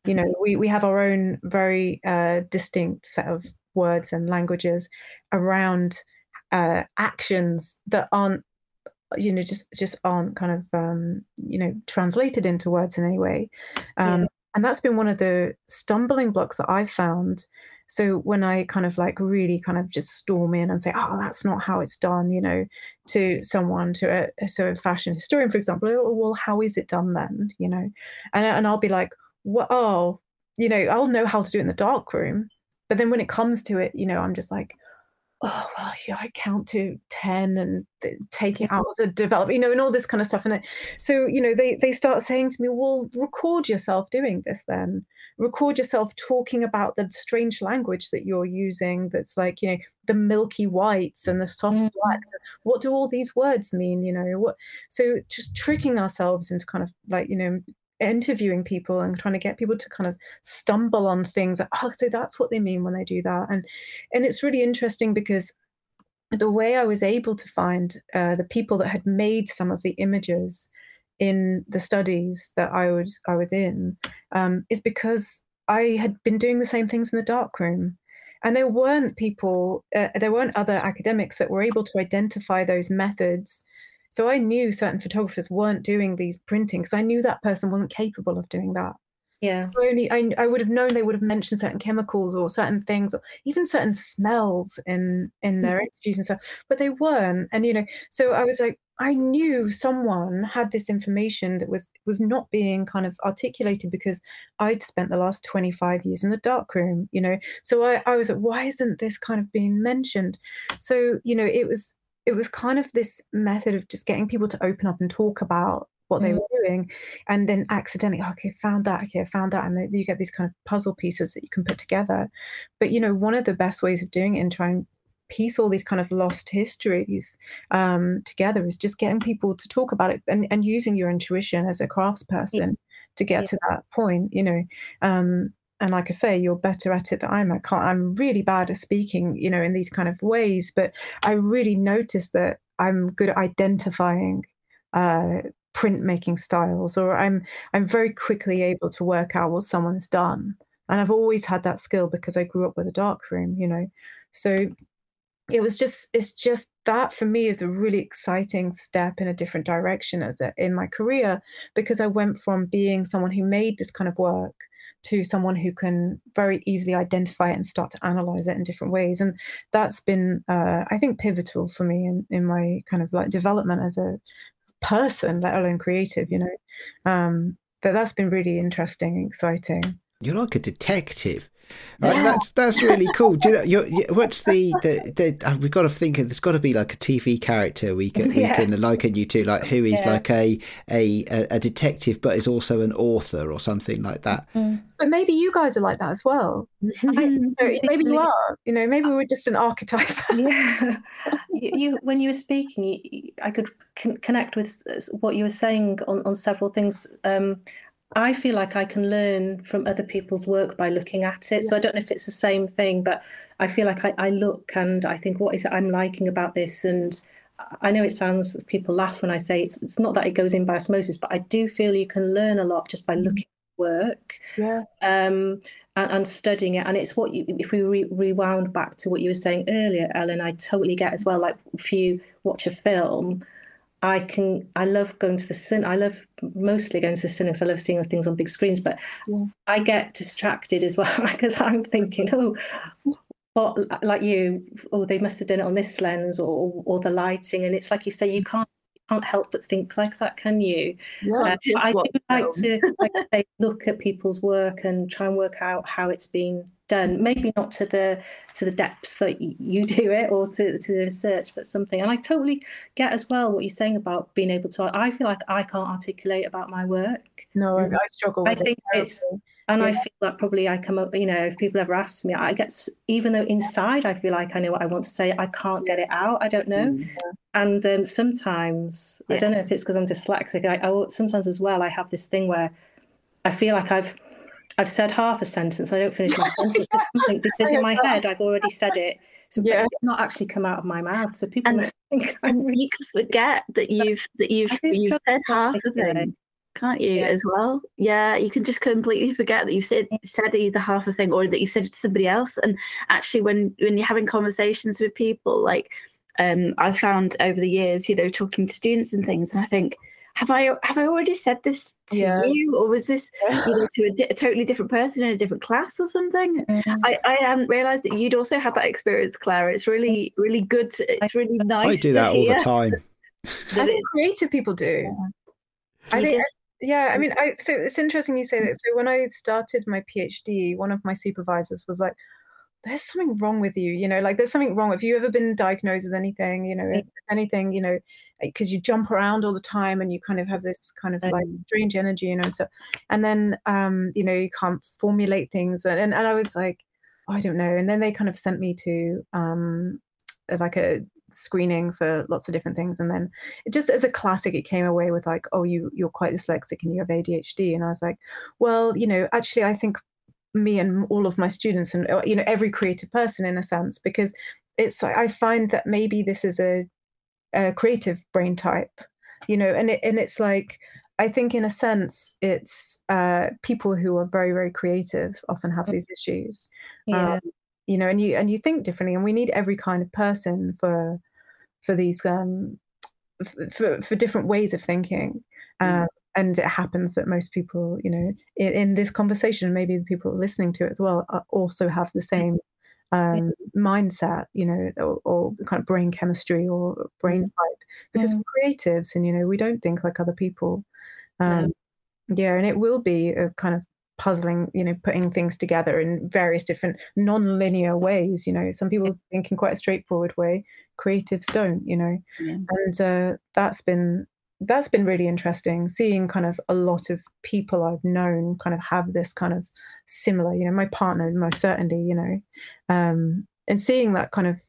[SPEAKER 4] You know, we we have our own very uh, distinct set of words and languages around uh, actions that aren't you know just just aren't kind of um, you know translated into words in any way um,
[SPEAKER 3] Yeah.
[SPEAKER 4] and that's been one of the stumbling blocks that i've found so when i kind of like really kind of just storm in and say oh that's not how it's done you know to someone to a so a fashion historian for example oh, well how is it done then? you know? And, and i'll be like well oh you know i'll know how to do it in the dark room. But then when it comes to it you know i'm just like oh well yeah i count to 10 and take out the develop you know and all this kind of stuff and it, so you know they they start saying to me well record yourself doing this then. Record yourself talking about the strange language that you're using that's like you know the milky whites and the soft
[SPEAKER 3] Mhm.
[SPEAKER 4] blacks. What do all these words mean you know? What so just tricking ourselves into kind of like you know interviewing people and trying to get people to kind of stumble on things oh so that's what they mean when they do that and and it's really interesting because the way I was able to find uh, the people that had made some of the images in the studies that I was I was in um, is because I had been doing the same things in the darkroom, and there weren't people, uh, there weren't other academics that were able to identify those methods. So I knew certain photographers weren't doing these printing because I knew that person wasn't capable of doing that.
[SPEAKER 3] yeah.
[SPEAKER 4] I only I, I would have known they would have mentioned certain chemicals or certain things or even certain smells in in mm. their interviews and stuff but they weren't. And you know so i was like i knew someone had this information that was was not being kind of articulated because i'd spent the last 25 years in the dark room you know? So i, I was like why isn't this kind of being mentioned? So you know it was it was kind of this method of just getting people to open up and talk about what they
[SPEAKER 3] Mm.
[SPEAKER 4] were doing and then accidentally okay found that okay found that and then you get these kind of puzzle pieces that you can put together but you know one of the best ways of doing it and trying to piece all these kind of lost histories um, together is just getting people to talk about it and, and using your intuition as a craftsperson to get
[SPEAKER 3] Yeah.
[SPEAKER 4] to that point you know um, and like I say, you're better at it than I am. I can't. I'm really bad at speaking, you know, in these kind of ways. But I really noticed that I'm good at identifying uh, printmaking styles, or I'm I'm very quickly able to work out what someone's done. And I've always had that skill because I grew up with a dark room, you know. So it was just it's just that for me is a really exciting step in a different direction as a, in my career because I went from being someone who made this kind of work to someone who can very easily identify it and start to analyze it in different ways and that's been uh, i think pivotal for me in, in my kind of like development as a person let alone creative you know um, but that's been really interesting, exciting.
[SPEAKER 1] You're like a detective. Right, yeah. that's that's really cool. Do you know, you're, you, what's the the, the uh, we've got to think of? There's got to be like a TV character we can we yeah. can liken you to, like who is yeah. like a, a a detective but is also an author or something like that.
[SPEAKER 4] Mm. But maybe you guys are like that as well. maybe you are. You know, maybe we're just an archetype.
[SPEAKER 3] yeah. You, you, when you were speaking, you, I could con- connect with what you were saying on on several things. Um, I feel like I can learn from other people's work by looking at it. So I don't know if it's the same thing, but I feel like I, I look and I think, what is it I'm liking about this? And I know it sounds people laugh when I say it's it's not that it goes in by osmosis, but I do feel you can learn a lot just by mm-hmm. looking at work.
[SPEAKER 4] Yeah.
[SPEAKER 3] Um, and, and, studying it. And it's what you, if we re- rewound back to what you were saying earlier, Ellen, I totally get as well. Like if you watch a film, I can I love going to the cinema. I love mostly going to the cinema because I love seeing the things on big screens. But yeah. I get distracted as well because I'm thinking, oh, what like you? Oh, they must have done it on this lens or or the lighting. And it's like you say, you mm. can't you can't help but think like that, can you?
[SPEAKER 2] Yeah, uh, I
[SPEAKER 3] do like to like say, look at people's work and try and work out how it's been done. Maybe not to the to the depths that you do it or to, to the research but something. And i totally get as well what you're saying about being able to i feel like i can't articulate about my work.
[SPEAKER 4] No i, I struggle i
[SPEAKER 3] think
[SPEAKER 4] it
[SPEAKER 3] it's and yeah. i feel that probably i come up you know if people ever ask me i get even though inside i feel like i know what i want to say i can't get it out i don't know mm, and um, sometimes yeah. i don't know if it's because i'm dyslexic I, I sometimes as well i have this thing where i feel like i've I've said half a sentence. I don't finish my sentence because in my head I've already said it. So yeah. it's not actually come out of my mouth. So people
[SPEAKER 2] and, think I'm really... you forget that you've that you've you've said half of it, can't you? Yeah. As well, yeah. You can just completely forget that you said said either half a thing or that you said it to somebody else. And actually, when when you're having conversations with people, like um, I've found over the years, you know, talking to students and things, and I think have I have I already said this to yeah. you, or was this you know, to a, di- a, totally different person in a different class or something? Mm-hmm. I I um, realised that you'd also had that experience, Clara. It's really really good. To, it's really nice.
[SPEAKER 1] I do that all the time.
[SPEAKER 4] I think creative people do. I think. Yeah, I mean, I so it's interesting you say that. So when I started my PhD, one of my supervisors was like, "There's something wrong with you," you know, like there's something wrong. Have you ever been diagnosed with anything, you know, anything, you know, because you jump around all the time and you kind of have this kind of like strange energy, you know. So, and then um, you know you can't formulate things, and and, and I was like, oh, I don't know. And then they kind of sent me to um, like a screening for lots of different things, and then it just as a classic, it came away with like, oh, you you're quite dyslexic and you have ADHD, and I was like, well, you know, actually, I think me and all of my students and you know every creative person in a sense because it's like I find that maybe this is a a creative brain type you know and it, and it's like i think in a sense it's uh, people who are very very creative often have these issues yeah. Um, you know and you and you think differently and we need every kind of person for for these um for for different ways of thinking um, and it happens that most people you know in, in, this conversation maybe the people listening to it as well also have the same um, mindset, you know, or, or, kind of brain chemistry or brain type, because mm. we're creatives and you know we don't think like other people. Um, yeah. yeah, and it will be a kind of puzzling, you know, putting things together in various different non-linear ways. You know, some people think in quite a straightforward way, creatives don't. You know, yeah. and uh, that's been that's been really interesting seeing kind of a lot of people I've known kind of have this kind of similar, you know, my partner most certainly, you know, um, and seeing that kind of,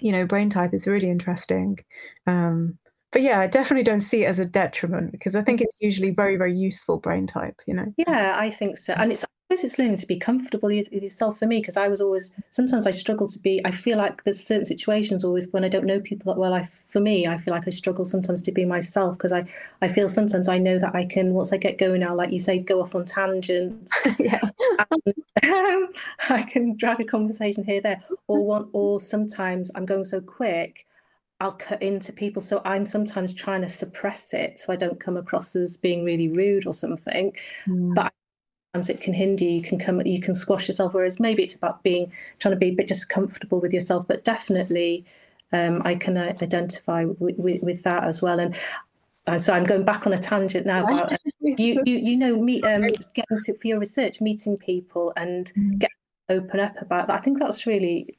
[SPEAKER 4] you know, brain type is really interesting. Um, but yeah, I definitely don't see it as a detriment because I think it's usually very, very useful brain type, you know.
[SPEAKER 3] Yeah, I think so. And it's it's learning to be comfortable with yourself for me because I was always sometimes I struggle to be I feel like there's certain situations or with when I don't know people that well I for me I feel like I struggle sometimes to be myself because I I feel sometimes I know that I can once I get going now like you say go off on tangents yeah and, um, I can drag a conversation here there or one or sometimes I'm going so quick I'll cut into people. So I'm sometimes trying to suppress it so I don't come across as being really rude or something. Mm. But sometimes it can hinder you, you can come you can squash yourself. Whereas maybe it's about being trying to be a bit just comfortable with yourself. But definitely um, I can uh, identify with, with, with, that as well. And uh, so I'm going back on a tangent now about you you you know meet um getting to for your research meeting people and mm. get open up about that i think that's really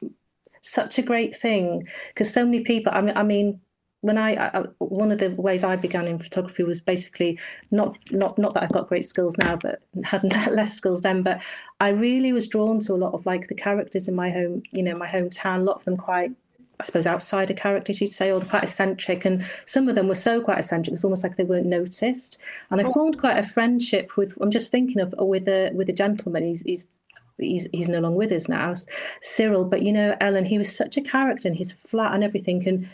[SPEAKER 3] such a great thing because so many people I mean, I mean when I, I, one of the ways I began in photography was basically not not not that I've got great skills now, but had less skills then. But I really was drawn to a lot of like the characters in my home, you know, my hometown. A lot of them quite, I suppose, outsider characters, you'd say, or quite eccentric. And some of them were so quite eccentric, it's almost like they weren't noticed. And I oh. formed quite a friendship with. I'm just thinking of with a with a gentleman. He's he's he's he's no longer with us now, Cyril. But you know, Ellen, he was such a character, and he's flat and everything, and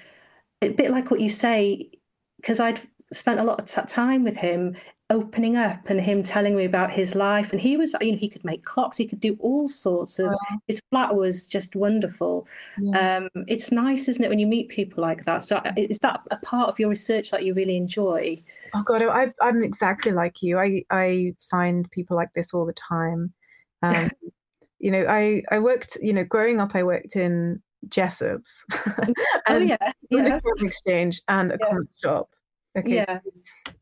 [SPEAKER 3] a bit like what you say, because I'd spent a lot of t- time with him opening up and him telling me about his life. And he was you know he could make clocks. He could do all sorts of his flat was just wonderful. Yeah. um, it's nice isn't it when you meet people like that? So uh, is that a part of your research that you really enjoy?
[SPEAKER 4] Oh god I, i'm exactly like you. I i find people like this all the time um, you know i i worked you know growing up i worked in Jessops
[SPEAKER 3] oh, yeah.
[SPEAKER 4] yeah. a exchange and a yeah. comic shop. Okay, yeah. So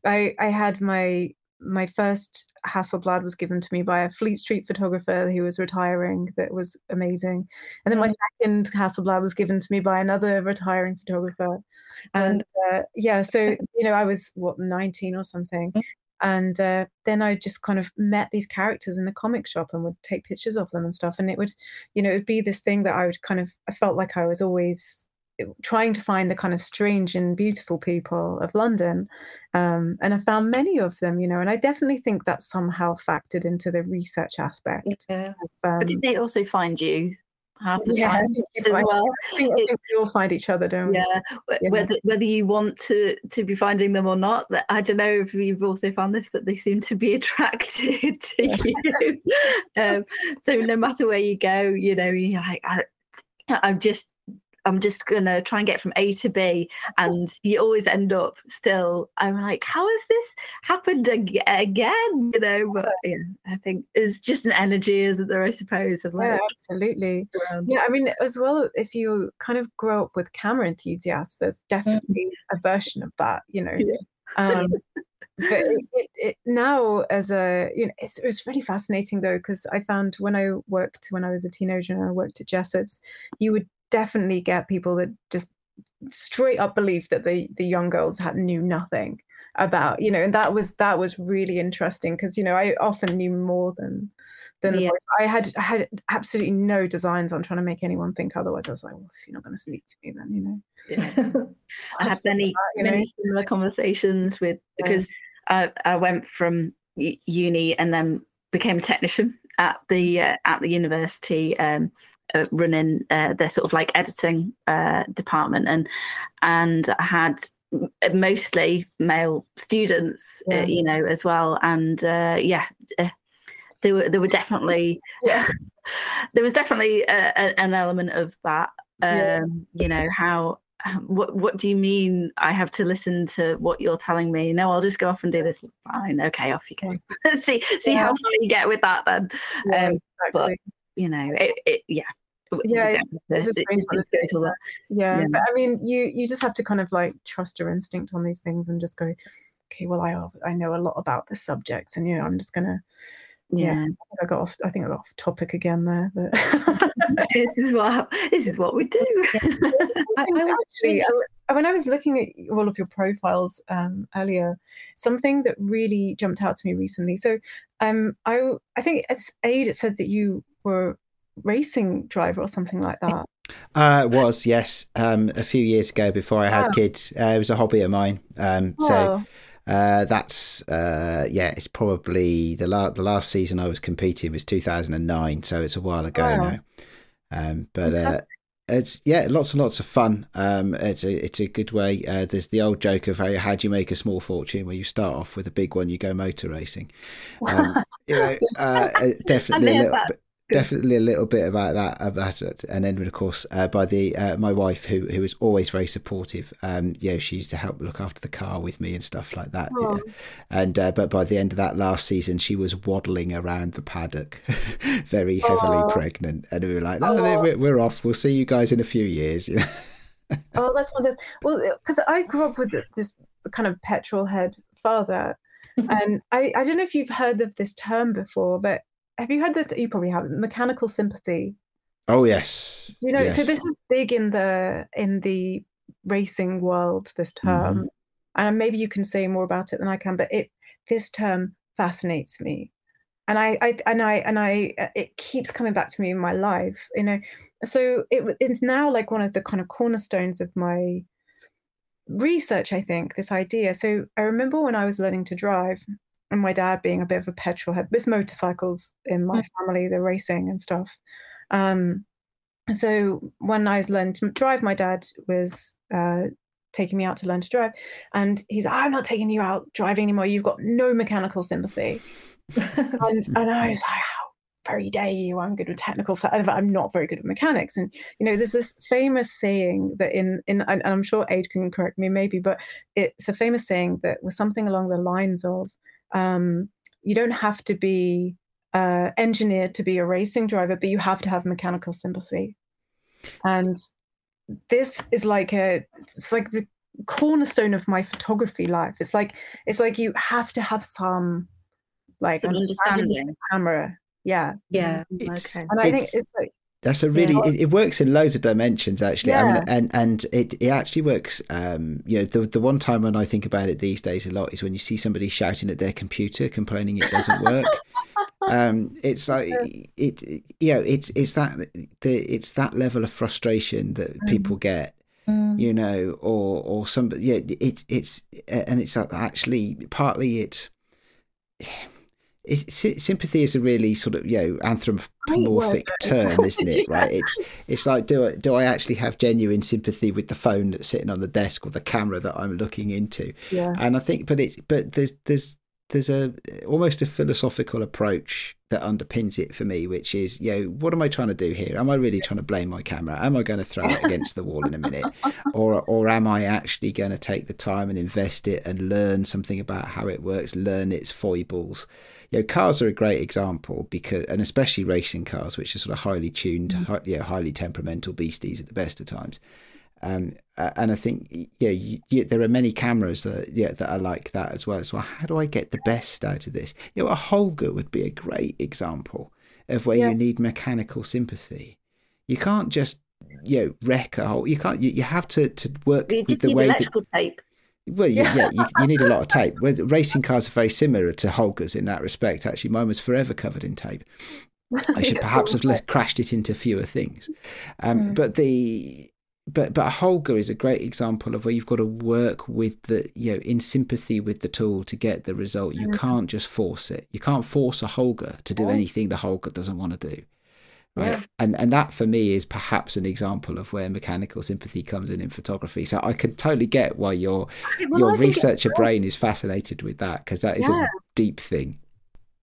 [SPEAKER 4] I I had my my first Hasselblad was given to me by a Fleet Street photographer who was retiring. That was amazing. And then my second Hasselblad was given to me by another retiring photographer. And uh, yeah, so you know, I was what nineteen or something, mm and uh, then I just kind of met these characters in the comic shop and would take pictures of them and stuff. And it would, you know, it would be this thing that I would kind of, I felt like I was always eh, trying to find the kind of strange and beautiful people of London. Um, and I found many of them, you know, and I definitely think that somehow factored into the research aspect.
[SPEAKER 2] Yeah. Um, but did they also find you half the
[SPEAKER 4] yeah,
[SPEAKER 2] time
[SPEAKER 4] as well. I think, I think we all find each other, don't we?
[SPEAKER 2] Yeah. yeah. Whether whether you want to to be finding them or not, I don't know if you've also found this, but they seem to be attracted to you. um, so no matter where you go, you know, you're like, I, I'm just I'm just gonna try and get from A to B, and you always end up still. I'm like, how has this happened ag- again? You know, but yeah, I think it's just an energy, isn't there? I suppose of like,
[SPEAKER 4] yeah, absolutely. Yeah, I mean, as well, if you kind of grow up with camera enthusiasts, there's mm. definitely mm-hmm. a version of that. You know. Yeah. Um, but it, it, it, now as a you know it's, it was really fascinating though because i found when i worked when i was a teenager and i worked at Jessops you would definitely get people that just straight up believe that the the young girls had knew nothing about you know and that was that was really interesting because you know I often knew more than than yeah. I had I had absolutely no designs on trying to make anyone think otherwise. I was like, well, if you're not going to speak to me, then you know.
[SPEAKER 2] Yeah. I had many that, many know? similar conversations with because I, I went from uni and then became a technician at the uh, at the university um, uh, running uh, their sort of like editing uh, department and and I had mostly male students uh, yeah. you know as well and uh, yeah there were there were definitely yeah there was definitely a, a, an element of that um, yeah. you know how what what do you mean I have to listen to what you're telling me? No, I'll just go off and do this. Fine, okay, off you go. see see yeah. how far you get with that then. Yeah, um, exactly. But you know, it, it yeah.
[SPEAKER 4] Yeah, it's, yeah, yeah, but I mean, you you just have to kind of like trust your instinct on these things and just go, okay, well, I I know a lot about the subjects, and you know, I'm just gonna yeah, yeah I, I got off. I think I got off topic again there, but
[SPEAKER 2] this is what this is what we do.
[SPEAKER 4] I, I was actually when I was looking at all of your profiles um, earlier, something that really jumped out to me recently. So, um, I I think as Aid it said that you were racing driver or something like that.
[SPEAKER 1] Uh, it was yes, um, a few years ago before I had kids. Uh, it was a hobby of mine. Um, oh. So uh, that's uh, yeah, it's probably the last the last season I was competing was 2009, so it's a while ago wow. now. Um, but uh, it's yeah, lots and lots of fun. Um, it's a it's a good way. Uh, there's the old joke of how, how do you make a small fortune, where you start off with a big one, you go motor racing. Um, you know, uh, definitely a little bit definitely a little bit about that about it and then of course uh, by the uh, my wife who who was always very supportive um you know she used to help look after the car with me and stuff like that yeah. and uh, but by the end of that last season she was waddling around the paddock very heavily Aww. pregnant and we were like no we're, we're off we'll see you guys in a few years you know?
[SPEAKER 4] oh that's fantastic well because i grew up with this kind of petrol head father and I, I don't know if you've heard of this term before, but have you heard that? You probably have mechanical sympathy.
[SPEAKER 1] Oh yes.
[SPEAKER 4] You know,
[SPEAKER 1] yes.
[SPEAKER 4] so this is big in the in the racing world. This term, mm-hmm. and maybe you can say more about it than I can. But it this term fascinates me, and I, I and I and I it keeps coming back to me in my life. You know, so it, it's now like one of the kind of cornerstones of my research. I think this idea. So I remember when I was learning to drive, and my dad being a bit of a petrol head. There's motorcycles in my mm-hmm. family, the racing and stuff. Um, so when I learned to drive, my dad was uh, taking me out to learn to drive, and he's, like, "I'm not taking you out driving anymore. You've got no mechanical sympathy." and, and I was like, "How very dare you? I'm good with technical stuff. I'm not very good at mechanics." And you know, there's this famous saying that in in, and I'm sure Aid can correct me maybe, but it's a famous saying that was something along the lines of, um, "You don't have to be." Uh, engineered to be a racing driver, but you have to have mechanical sympathy. And this is like a it's like the cornerstone of my photography life. It's like it's like you have to have some like
[SPEAKER 2] some understanding
[SPEAKER 4] camera. Yeah.
[SPEAKER 3] Yeah.
[SPEAKER 1] It's,
[SPEAKER 3] okay.
[SPEAKER 4] And i think it's like
[SPEAKER 1] that's a really it, it, works in loads of dimensions actually yeah. I mean, and and it, it actually works um you know the, the one time when i think about it these days a lot is when you see somebody shouting at their computer complaining it doesn't work um, it's like it, it, you know, it's it's that the it's that level of frustration that mm. people get, mm. you know, or or somebody. yeah, it it's and it's actually partly it's. Sympathy is a really sort of you know anthropomorphic term, isn't it? yeah. Right? It's it's like do I do I actually have genuine sympathy with the phone that's sitting on the desk or the camera that I'm looking into?
[SPEAKER 4] Yeah.
[SPEAKER 1] And I think, but it's but there's there's there's a almost a philosophical approach that underpins it for me, which is, you know, what am I trying to do here? Am I really trying to blame my camera? Am I going to throw it against the wall in a minute, or or am I actually going to take the time and invest it and learn something about how it works, learn its foibles? You know, cars are a great example because, and especially racing cars, which are sort of highly tuned, mm-hmm. high, you know, highly temperamental beasties at the best of times. Um, and I think yeah, you, you, there are many cameras that yeah that are like that as well. So how do I get the best out of this? You know, a Holga would be a great example of where yeah. you need mechanical sympathy. You can't just you know wreck a whole. You can't. You, you have to to work
[SPEAKER 2] you
[SPEAKER 1] with the way
[SPEAKER 2] electrical that, tape.
[SPEAKER 1] Well, yeah, yeah you, you, need a lot of tape. Racing cars are very similar to Holga's in that respect. Actually, mine was forever covered in tape. I should perhaps have crashed it into fewer things. Um, mm. But the but but a Holga is a great example of where you've got to work with the you know in sympathy with the tool to get the result. You mm-hmm. can't just force it. You can't force a Holga to do anything the Holga doesn't want to do. Right. Yeah. And and that for me is perhaps an example of where mechanical sympathy comes in in photography. So I can totally get why your well, your researcher brain is fascinated with that because that is yeah. a deep thing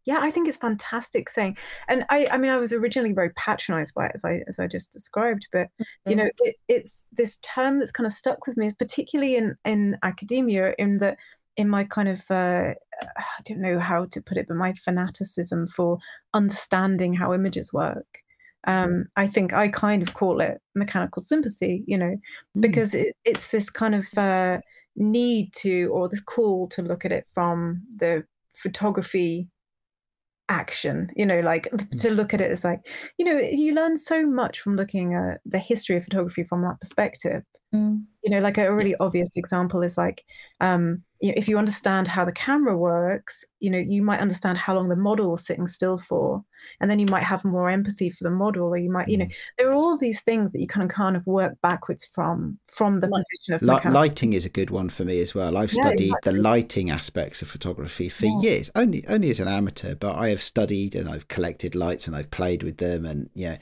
[SPEAKER 4] yeah i think it's fantastic saying and i i mean i was originally very patronized by it as i as i just described but mm-hmm. you know it, it's this term that's kind of stuck with me particularly in in academia in that in my kind of uh, i don't know how to put it but my fanaticism for understanding how images work um, I think I kind of call it mechanical sympathy, you know, mm. because it, it's this kind of uh, need to, or this call to look at it from the photography action you know like mm. to look at it as like you know you learn so much from looking at the history of photography from that perspective mm. You know like a really obvious example is like um you know, if you understand how the camera works, you know, you might understand how long the model was sitting still for, and then you might have more empathy for the model, or you might, you know, mm. there are all these things that you can kind of work backwards from from the position of
[SPEAKER 1] L- lighting is a good one for me as well. I've yeah, studied exactly. the lighting aspects of photography for yeah. years, only only as an amateur, but I have studied and I've collected lights and I've played with them, and yeah,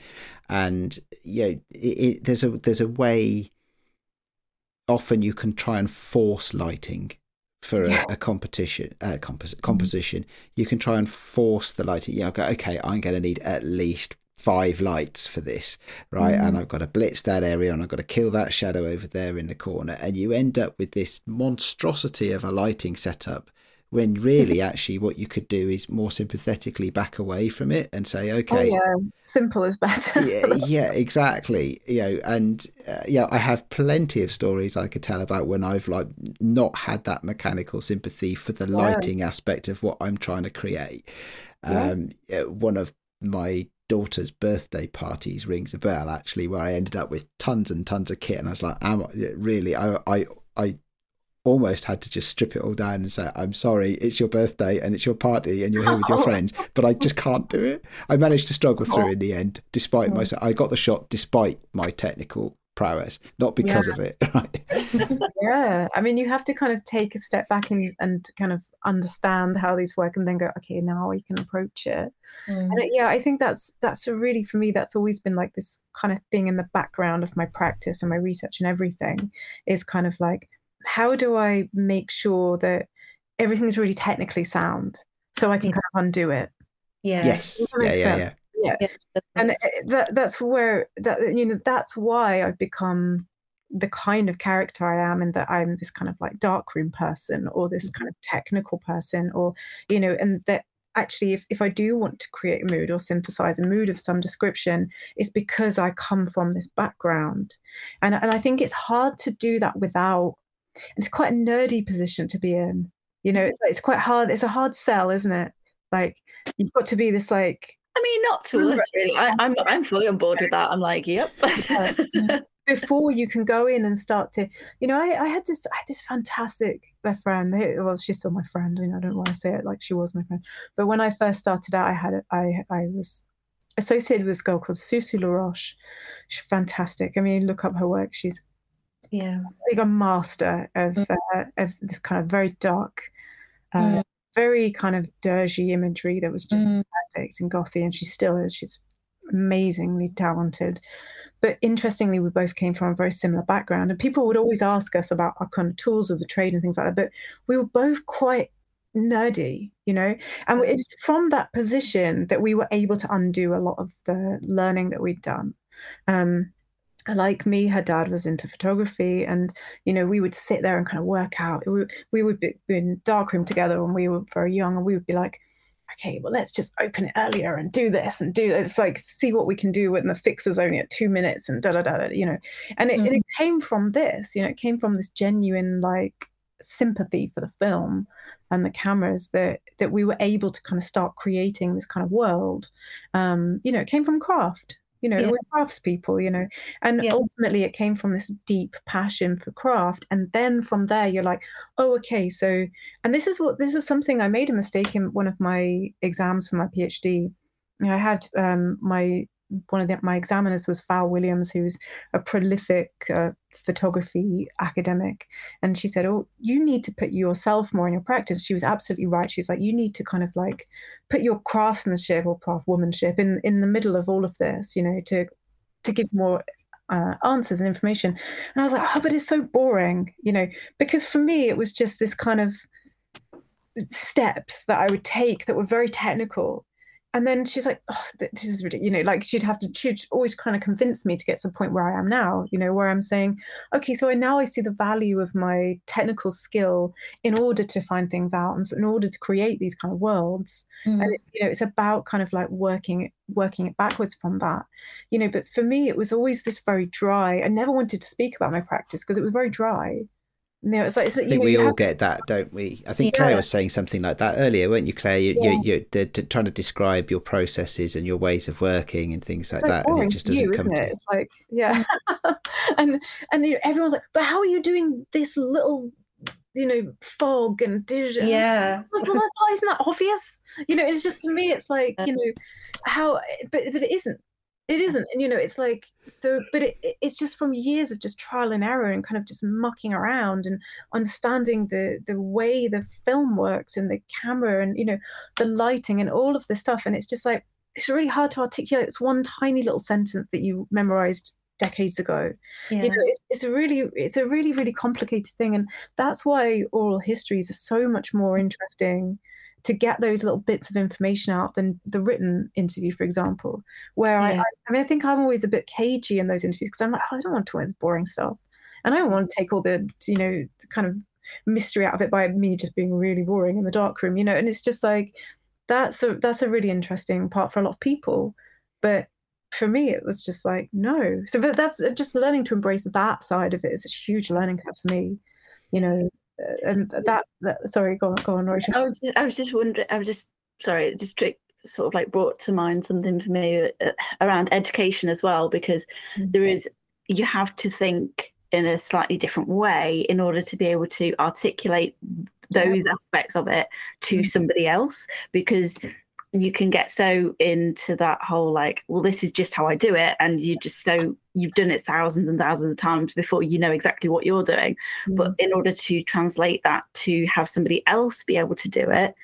[SPEAKER 1] and yeah, it, it, there's a there's a way. Often you can try and force lighting for a, a competition uh, compos- mm-hmm. composition you can try and force the lighting know go okay i'm going to need at least five lights for this right mm. and mm-hmm. i've got to blitz that area and i've got to kill that shadow over there in the corner and you end up with this monstrosity of a lighting setup when really actually what you could do is more sympathetically back away from it and say
[SPEAKER 4] Oh
[SPEAKER 1] okay
[SPEAKER 4] yeah, simple is better.
[SPEAKER 1] yeah, yeah exactly you know and uh, yeah i have plenty of stories i could tell about when i've like not had that mechanical sympathy for the
[SPEAKER 4] Yeah.
[SPEAKER 1] lighting aspect of what i'm trying to create um uh, one of my daughter's birthday parties rings a bell actually where i ended up with tons and tons of kit and i was like am I, really i i i almost had to just strip it all down and say i'm sorry it's your birthday and it's your party and you're here with your
[SPEAKER 2] Oh.
[SPEAKER 1] friends but i just can't do it i managed to struggle through in the end despite
[SPEAKER 4] Mm.
[SPEAKER 1] myself i got the shot despite my technical prowess not because
[SPEAKER 4] Yeah.
[SPEAKER 1] of it right
[SPEAKER 4] yeah i mean you have to kind of take a step back and, and kind of understand how these work and then go okay now we can approach it
[SPEAKER 3] Mm.
[SPEAKER 4] and uh, yeah i think that's that's a really for me that's always been like this kind of thing in the background of my practice and my research and everything is kind of like how do i make sure that everything's really technically sound so i can kind of undo it?
[SPEAKER 3] Yeah.
[SPEAKER 1] yes.
[SPEAKER 4] Does
[SPEAKER 1] yeah yeah yeah.
[SPEAKER 4] Yeah.
[SPEAKER 3] Yeah,
[SPEAKER 4] and
[SPEAKER 3] that's-
[SPEAKER 4] uh, that that's where that you know that's why I've become the kind of character I am, and that I'm this kind of like darkroom person or this kind of technical person, or you know, and that actually, if if I do want to create a mood or synthesize a mood of some description, it's because I come from this background, and and I think it's hard to do that without. It's quite a nerdy position to be in. You know, it's it's quite hard. It's a hard sell, isn't it? Like you've got to be this like
[SPEAKER 2] I mean, not to us really. I, I'm I'm fully on board with that. I'm like, yep.
[SPEAKER 4] before you can go in and start to you know I, I had this I had this fantastic best friend well she's still my friend you know I don't want to say it like she was my friend but when I first started out I had I I was associated with this girl called Susu LaRoche she's fantastic I mean look up her work she's
[SPEAKER 3] yeah.
[SPEAKER 4] like a master of
[SPEAKER 3] Mm.
[SPEAKER 4] uh, of this kind of very dark uh,
[SPEAKER 3] Mm.
[SPEAKER 4] very kind of dirgy imagery that was just
[SPEAKER 3] Mm.
[SPEAKER 4] perfect and gothy and she still is she's amazingly talented but interestingly we both came from a very similar background and people would always ask us about our kind of tools of the trade and things like that but we were both quite nerdy you know and it was from that position that we were able to undo a lot of the learning that we'd done um like me, her dad was into photography, and you know we would sit there and kind of work out. We, we would be in darkroom together when we were very young, and we would be like, "Okay, well, let's just open it earlier and do this and do this. Like, see what we can do when the fix is only at two minutes and da da da." da you know, and it, and it came from this. You know, it came from this genuine like sympathy for the film and the cameras that that we were able to kind of start creating this kind of world. Um, you know, it came from craft you know
[SPEAKER 3] Yeah.
[SPEAKER 4] we're craftspeople you know and
[SPEAKER 3] Yeah.
[SPEAKER 4] ultimately it came from this deep passion for craft and then from there you're like oh okay so and this is what this is something i made a mistake in one of my exams for my phd you know, i had um my one of the, my examiners was Val Williams, who's a prolific uh, photography academic, and she said, "Oh, you need to put yourself more in your practice." She was absolutely right. She was like, "You need to kind of like put your craftsmanship or craftswomanship in in the middle of all of this, you know, to to give more uh, answers and information." And I was like, "Oh, but it's so boring," you know, because for me it was just this kind of steps that I would take that were very technical. And then she's like, oh, this is ridiculous. You know, like she'd have to, she'd always kind of convince me to get to the point where I am now, you know, where I'm saying, okay, so I now I see the value of my technical skill in order to find things out and in order to create these kind of worlds.
[SPEAKER 3] Mm.
[SPEAKER 4] And it's, you know, it's about kind of like working, working it backwards from that, you know, but for me, it was always this very dry. I never wanted to speak about my practice because it was very dry. You know, it's like, it's, like, you
[SPEAKER 1] think
[SPEAKER 4] know,
[SPEAKER 1] we
[SPEAKER 4] you
[SPEAKER 1] all
[SPEAKER 4] have to-
[SPEAKER 1] get that, don't we? I think
[SPEAKER 4] Yeah.
[SPEAKER 1] Claire was saying something like that earlier, weren't you, Claire? You,
[SPEAKER 4] Yeah.
[SPEAKER 1] you, you're they're trying to describe your processes and your ways of working and things like
[SPEAKER 4] it's
[SPEAKER 1] that, and it just doesn't
[SPEAKER 4] you,
[SPEAKER 1] come
[SPEAKER 4] isn't
[SPEAKER 1] to
[SPEAKER 4] it? It's like, yeah, mm. and and you know, everyone's like, but how are you doing this little, you know, fog and digital?
[SPEAKER 3] Yeah.
[SPEAKER 4] Like, well, that, isn't that obvious? You know, it's just to me, it's like, you know, how, but but it isn't. It isn't, and you know, it's like so. But it, it- it's just from years of just trial and error and kind of just mucking around and understanding the the way the film works and the camera and you know the lighting and all of this stuff. And it's just like it's really hard to articulate. It's one tiny little sentence that you memorized decades ago
[SPEAKER 3] Yeah.
[SPEAKER 4] you know it's, it's a really it's a really really complicated thing and that's why oral histories are so much more interesting to get those little bits of information out than the written interview for example where I,
[SPEAKER 3] Yeah.
[SPEAKER 4] I i mean i think i'm always a bit cagey in those interviews because i'm like oh, i don't want to talk this boring stuff and i don't want to take all the you know the kind of mystery out of it by me just being really boring in the dark room, you know. And it's just like that's a that's a really interesting part for a lot of people, but for me it was just like no. So but that's just learning to embrace that side of it is a huge learning curve for me, you know. Uh, and that, that sorry, go on, go on, Rachel.
[SPEAKER 2] I was just, I was just wondering. I was just sorry, just trick sort of like brought to mind something for me uh, around education as well because mm-hmm. there is you have to think in a slightly different way in order to be able to articulate those yeah. aspects of it to mm-hmm. somebody else because you can get so into that whole like well this is just how i do it and you just so you've done it thousands and thousands of times before you know exactly what you're doing mm-hmm. but in order to translate that to have somebody else be able to do it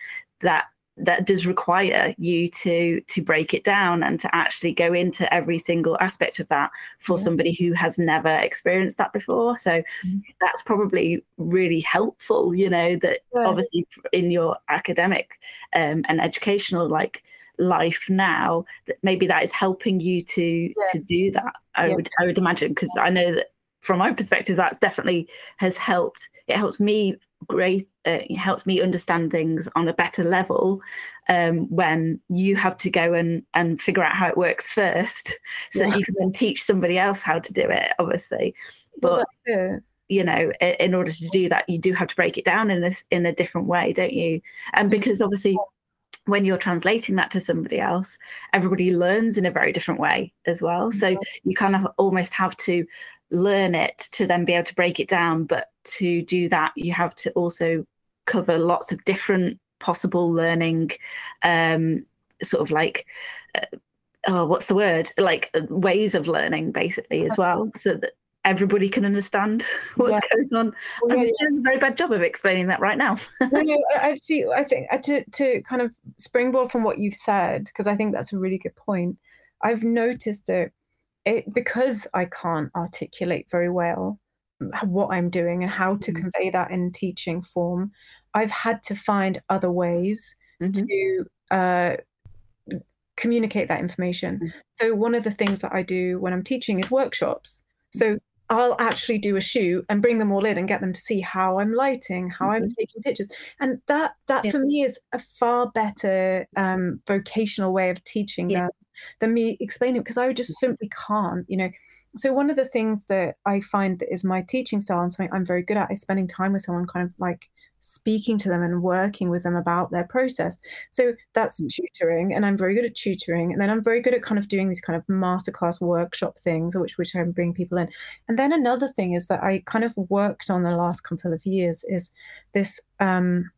[SPEAKER 2] that that does require you to to break it down and to actually go into every single aspect of that for yeah. somebody who has never experienced that before so mm-hmm. that's probably really helpful you know that yeah. obviously in your academic um, and educational like life now that maybe that is helping you to yeah. to do that i would i would imagine because i know that from my perspective that's definitely has helped it helps me great uh, it helps me understand things on a better level um, when you have to go and and figure out how it works first so yeah. that you can then teach somebody else how to do it obviously but you know in order to do that you do have to break it down in this in a different way don't you and mm-hmm. because obviously when you're translating that to somebody else, everybody learns in a very different way as well. So you kind of almost have to learn it to then be able to break it down. But to do that, you have to also cover lots of different possible learning, um, sort of like, uh, oh, what's the word? Like uh, ways of learning, basically, as well, so that everybody can understand what's yeah. going on. Well, I'm doing a very bad job of explaining that right now.
[SPEAKER 4] no, no, actually, I think uh, to to kind of springboard from what you've said, because I think that's a really good point. I've noticed it it because I can't articulate very well what I'm doing and how to mm-hmm. convey that in teaching form, I've had to find other ways mm-hmm. to uh, communicate that information. Mm-hmm. So one of the things that I do when I'm teaching is workshops. So I'll actually do a shoot and bring them all in and get them to see how I'm lighting, how I'm mm-hmm. taking pictures, and that that yeah. for me is a far better um, vocational way of teaching yeah. them than me explaining because I just simply can't, you know. So one of the things that I find that is my teaching style and something I'm very good at is spending time with someone, kind of like speaking to them and working with them about their process. So that's mm. tutoring, and I'm very good at tutoring. And then I'm very good at kind of doing these kind of masterclass workshop things, which which I bring people in. And then another thing is that I kind of worked on the last couple of years is this um,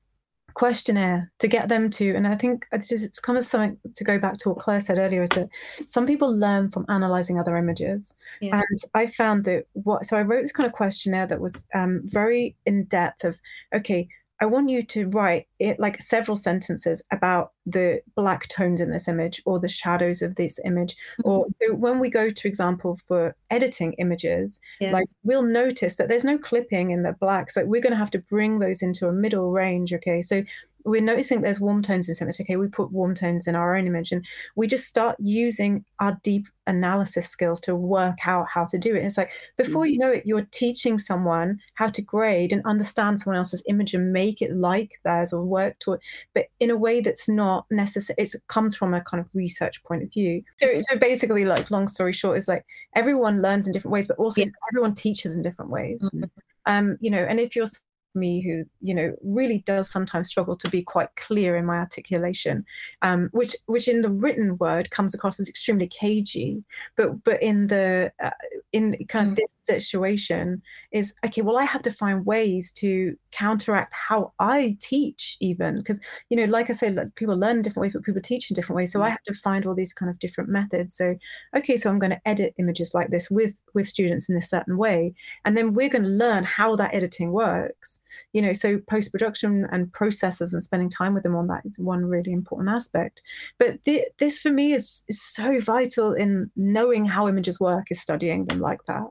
[SPEAKER 4] questionnaire to get them to and i think it's just it's kind of something to go back to what claire said earlier is that some people learn from analyzing other images yeah. and i found that what so i wrote this kind of questionnaire that was um, very in depth of okay I want you to write it like several sentences about the black tones in this image or the shadows of this image. Mm-hmm. Or so when we go to example for editing images, yeah. like we'll notice that there's no clipping in the blacks. Like we're going to have to bring those into a middle range. Okay, so we're noticing there's warm tones in something. Okay, we put warm tones in our own image, and we just start using our deep analysis skills to work out how to do it. It's like before mm. you know it, you're teaching someone how to grade and understand someone else's image and make it like theirs or work to it, but in a way that's not necessary. It comes from a kind of research point of view. So, so basically, like long story short, is like everyone learns in different ways, but also yeah. everyone teaches in different ways. Mm-hmm. Um, you know, and if you're me who you know really does sometimes struggle to be quite clear in my articulation um, which which in the written word comes across as extremely cagey but but in the uh, in kind of mm. this situation is okay well i have to find ways to counteract how i teach even because you know like i said like, people learn in different ways but people teach in different ways so i mm. have to find all these kind of different methods so okay so i'm going to edit images like this with with students in a certain way and then we're going to learn how that editing works you know so post production and processes and spending time with them on that is one really important aspect. But the, this for me is, is so vital in knowing how images work is studying them like that.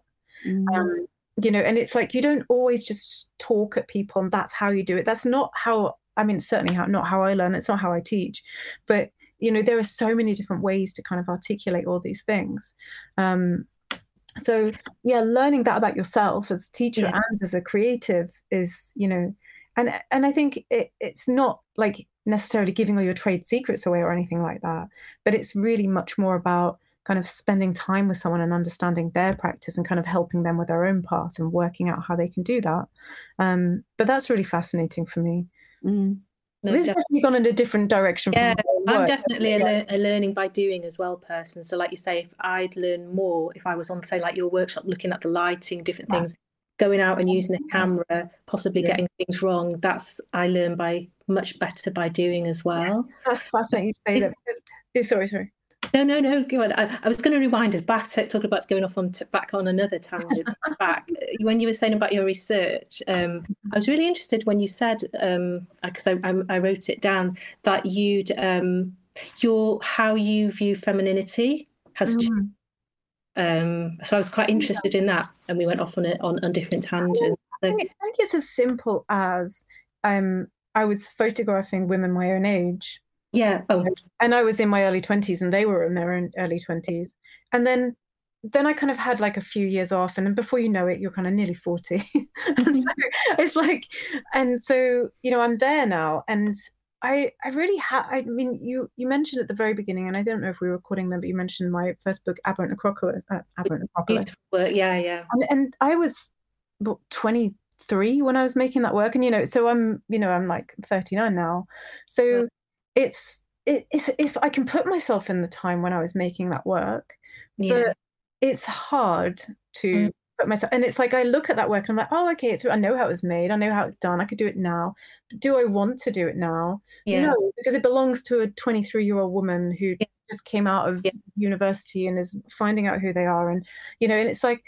[SPEAKER 4] Mm. um, you know and it's like you don't always just talk at people and that's how you do it. That's not how i mean certainly how not how i learn it's not how i teach. But you know there are so many different ways to kind of articulate all these things. Um, so yeah learning that about yourself as a teacher
[SPEAKER 3] Yeah.
[SPEAKER 4] and as a creative is you know and and i think it, it's not like necessarily giving all your trade secrets away or anything like that but it's really much more about kind of spending time with someone and understanding their practice and kind of helping them with their own path and working out how they can do that um but that's really fascinating for me
[SPEAKER 2] Mm.
[SPEAKER 3] No,
[SPEAKER 4] it's
[SPEAKER 3] def-
[SPEAKER 4] definitely gone in a different direction
[SPEAKER 3] Yeah, I'm definitely a, a learning by doing as well person. So, like you say, if I'd learn more, if I was on, say, like your workshop, looking at the lighting, different
[SPEAKER 4] Yeah.
[SPEAKER 3] things, going out and using a camera, possibly
[SPEAKER 4] Yeah.
[SPEAKER 3] getting things wrong, that's I learn by much better by doing as well.
[SPEAKER 4] that's fascinating you say that because, oh, sorry sorry
[SPEAKER 3] No, no, no. Go on. I, I was going to rewind us back to talk about going off on to, back on another tangent. back when you were saying about your research, um, I was really interested when you said because I, I, I wrote it down that you'd um, your how you view femininity has. changed.
[SPEAKER 4] Mm.
[SPEAKER 3] Um, so I was quite interested in that, and we went off on it on, on different tangents.
[SPEAKER 4] I think, I think it's as simple as um, I was photographing women my own age,
[SPEAKER 3] Yeah. Oh,
[SPEAKER 4] and I was in my early twenties, and they were in their own early twenties, and then then I kind of had like a few years off, and then before you know it, you're kind of nearly forty. and so it's like, and so you know, I'm there now, and I I really have. I mean, you you mentioned at the very beginning, and I don't know if we were recording them, but you mentioned my first book, Aberrant Necropolis. Uh, Aberrant
[SPEAKER 3] beautiful work. Yeah, yeah.
[SPEAKER 4] and, and I was what, 23 when I was making that work, and you know, so I'm, you know, I'm like 39 now, so. It's it, it's it's I can put myself in the time when I was making that work,
[SPEAKER 3] Yeah.
[SPEAKER 4] but it's hard to
[SPEAKER 3] Mm.
[SPEAKER 4] put myself, and it's like I look at that work and I'm like, oh, okay, it's I know how it was made, I know how it's done, I could do it now, but do I want to do it now?
[SPEAKER 3] yeah.
[SPEAKER 4] No, because it belongs to a 23 year old woman who
[SPEAKER 3] Yeah.
[SPEAKER 4] just came out of
[SPEAKER 3] Yeah.
[SPEAKER 4] university and is finding out who they are. And, you know, and it's like,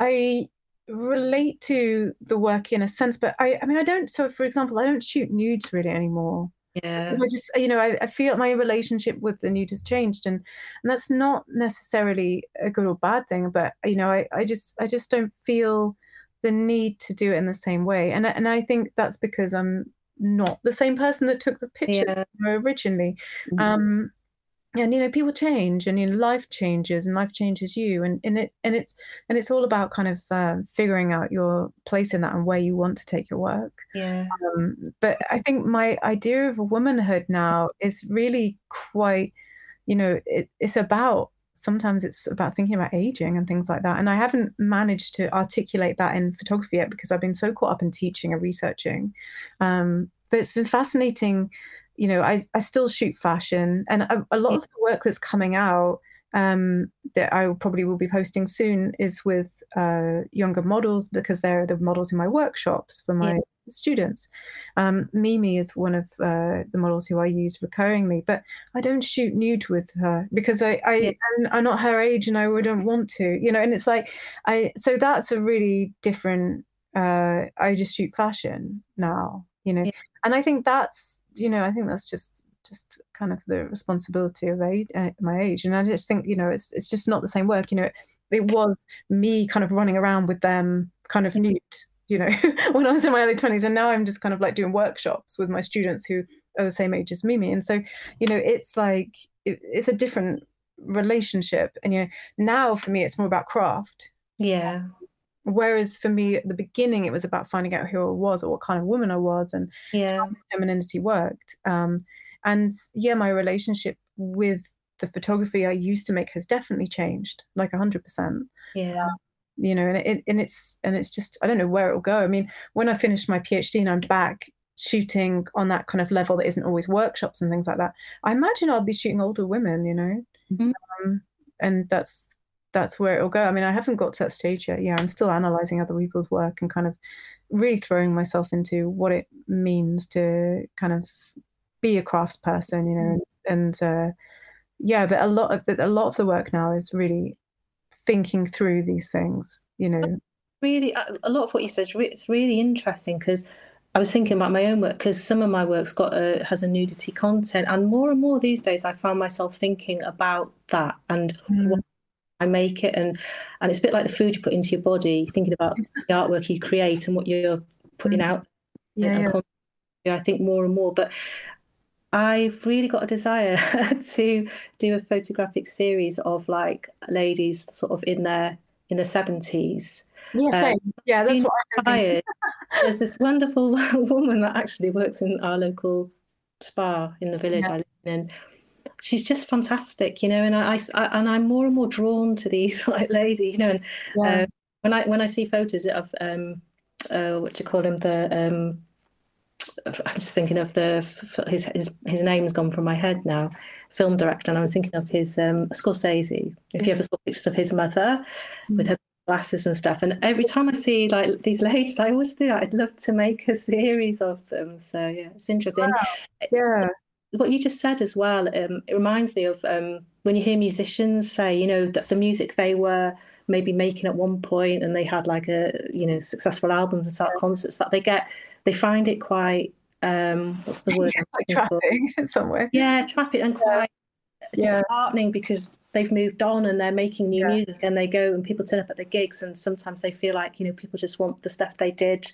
[SPEAKER 4] I relate to the work in a sense, but I, I mean, I don't, so for example, I don't shoot nudes really anymore.
[SPEAKER 3] Yeah.
[SPEAKER 4] Because I just, you know, I, I feel my relationship with the nude has changed, and and that's not necessarily a good or bad thing, but you know, I, I just, I just don't feel the need to do it in the same way, and I- and I think that's because I'm not the same person that took the picture
[SPEAKER 3] Yeah.
[SPEAKER 4] originally.
[SPEAKER 2] Mhm.
[SPEAKER 4] Um, and you know, people change, and you know, life changes, and life changes you, and, and it and it's and it's all about kind of um, figuring out your place in that and where you want to take your work.
[SPEAKER 3] Yeah.
[SPEAKER 4] Um, but I think my idea of womanhood now is really quite, you know, it, it's about sometimes it's about thinking about aging and things like that. And I haven't managed to articulate that in photography yet because I've been so caught up in teaching and researching. Um, but it's been fascinating. You know, I, I still shoot fashion, and a, a lot of the work that's coming out um, that I probably will be posting soon is with uh, younger models because they're the models in my workshops for my
[SPEAKER 3] Yeah.
[SPEAKER 4] students. Um, Mimi is one of uh, the models who I use recurringly, but I don't shoot nude with her because I, I
[SPEAKER 3] Yeah.
[SPEAKER 4] I'm not her age and I wouldn't want to, you know. And it's like I so that's a really different. Uh, I just shoot fashion now, you know,
[SPEAKER 3] Yeah.
[SPEAKER 4] and I think that's you know I think that's just just kind of the responsibility of age, uh, my age, and I just think you know it's it's just not the same work, you know. It was me kind of running around with them, kind of nude, you know, when I was in my early twenties, and now I'm just kind of like doing workshops with my students who are the same age as Mimi, and so you know it's like it, it's a different relationship, and you know now for me it's more about craft.
[SPEAKER 3] Yeah.
[SPEAKER 4] Whereas for me at the beginning, it was about finding out who I was or what kind of woman I was and
[SPEAKER 3] Yeah.
[SPEAKER 4] how femininity worked. Um, and yeah, my relationship with the photography I used to make has definitely changed, like hundred percent.
[SPEAKER 3] Yeah.
[SPEAKER 4] You know, and it and it's and it's just I don't know where it'll go. I mean, when I finished my PhD and I'm back shooting on that kind of level that isn't always workshops and things like that, I imagine I'll be shooting older women. You know,
[SPEAKER 3] Mhm.
[SPEAKER 4] um, and that's that's where it'll go. I mean, I haven't got to that stage yet. Yeah, I'm still analyzing other people's work and kind of really throwing myself into what it means to kind of be a craftsperson, you know, and, and uh, yeah, but a lot of a lot of the work now is really thinking through these things, you know.
[SPEAKER 3] really a a lot of what you said it's really interesting because I was thinking about my own work because some of my work's got a has a nudity content and more and more these days I find myself thinking about that and
[SPEAKER 4] Mm.
[SPEAKER 3] what I make it and and it's a bit like the food you put into your body thinking about the artwork you create and what you're putting
[SPEAKER 4] Mm.
[SPEAKER 3] out
[SPEAKER 4] Yeah, yeah.
[SPEAKER 3] I think more and more but I've really got a desire to do a photographic series of like ladies sort of in their in the 70s.
[SPEAKER 4] Yeah, same. yeah, that's what I
[SPEAKER 3] Inspired. There's this wonderful woman that actually works in our local spa in the village
[SPEAKER 4] Yeah.
[SPEAKER 3] I live in. She's just fantastic, you know. And I, I- I- and I'm more and more drawn to these like ladies, you know. And
[SPEAKER 4] Yeah.
[SPEAKER 3] uh, when I when I see photos of um, uh, what do you call him? The um, I'm just thinking of the his his his name's gone from my head now. Film director, and I was thinking of his um, Scorsese. If you ever saw pictures of his mother with her glasses and stuff, and every time I see like these ladies, I always think I'd love to make a series of them. So yeah, it's interesting.
[SPEAKER 4] yeah.
[SPEAKER 3] What you just said as well, um, it reminds me of um, when you hear musicians say, you know, that the music they were maybe making at one point, and they had like a you know successful albums and start concerts that they get, they find it quite um, what's the word? I'm
[SPEAKER 4] Like trapping in some way.
[SPEAKER 3] Yeah, trapping and quite
[SPEAKER 4] Yeah.
[SPEAKER 3] disheartening because they've moved on and they're making new
[SPEAKER 4] Yeah.
[SPEAKER 3] music and they go and people turn up at the gigs and sometimes they feel like you know people just want the stuff they did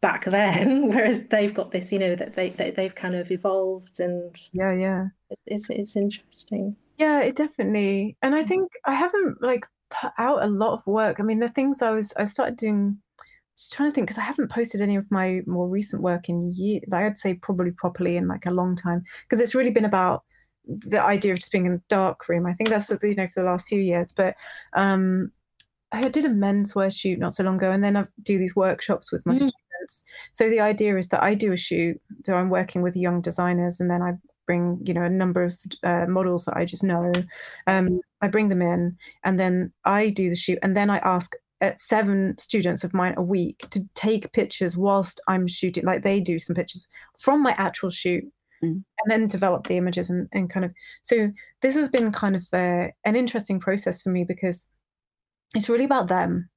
[SPEAKER 3] back then whereas they've got this you know that they, they they've kind of evolved and
[SPEAKER 4] Yeah, yeah.
[SPEAKER 3] it's it's interesting
[SPEAKER 4] Yeah, it definitely. And I think I haven't like put out a lot of work. I mean, the things I was I started doing just trying to think because I haven't posted any of my more recent work in years. Like I'd say probably properly in like a long time because it's really been about the idea of just being in the dark room. I think that's you know for the last few years. But um I did a menswear shoot not so long ago, and then I do these workshops with my
[SPEAKER 3] Mm.
[SPEAKER 4] Students. So the idea is that I do a shoot, so I'm working with young designers, and then I bring you know a number of uh, models that I just know. Um, I bring them in, and then I do the shoot, and then I ask uh, seven students of mine a week to take pictures whilst I'm shooting. Like they do some pictures from my actual shoot,
[SPEAKER 2] Mm.
[SPEAKER 4] and then develop the images and, and kind of. So this has been kind of uh, an interesting process for me because it's really about them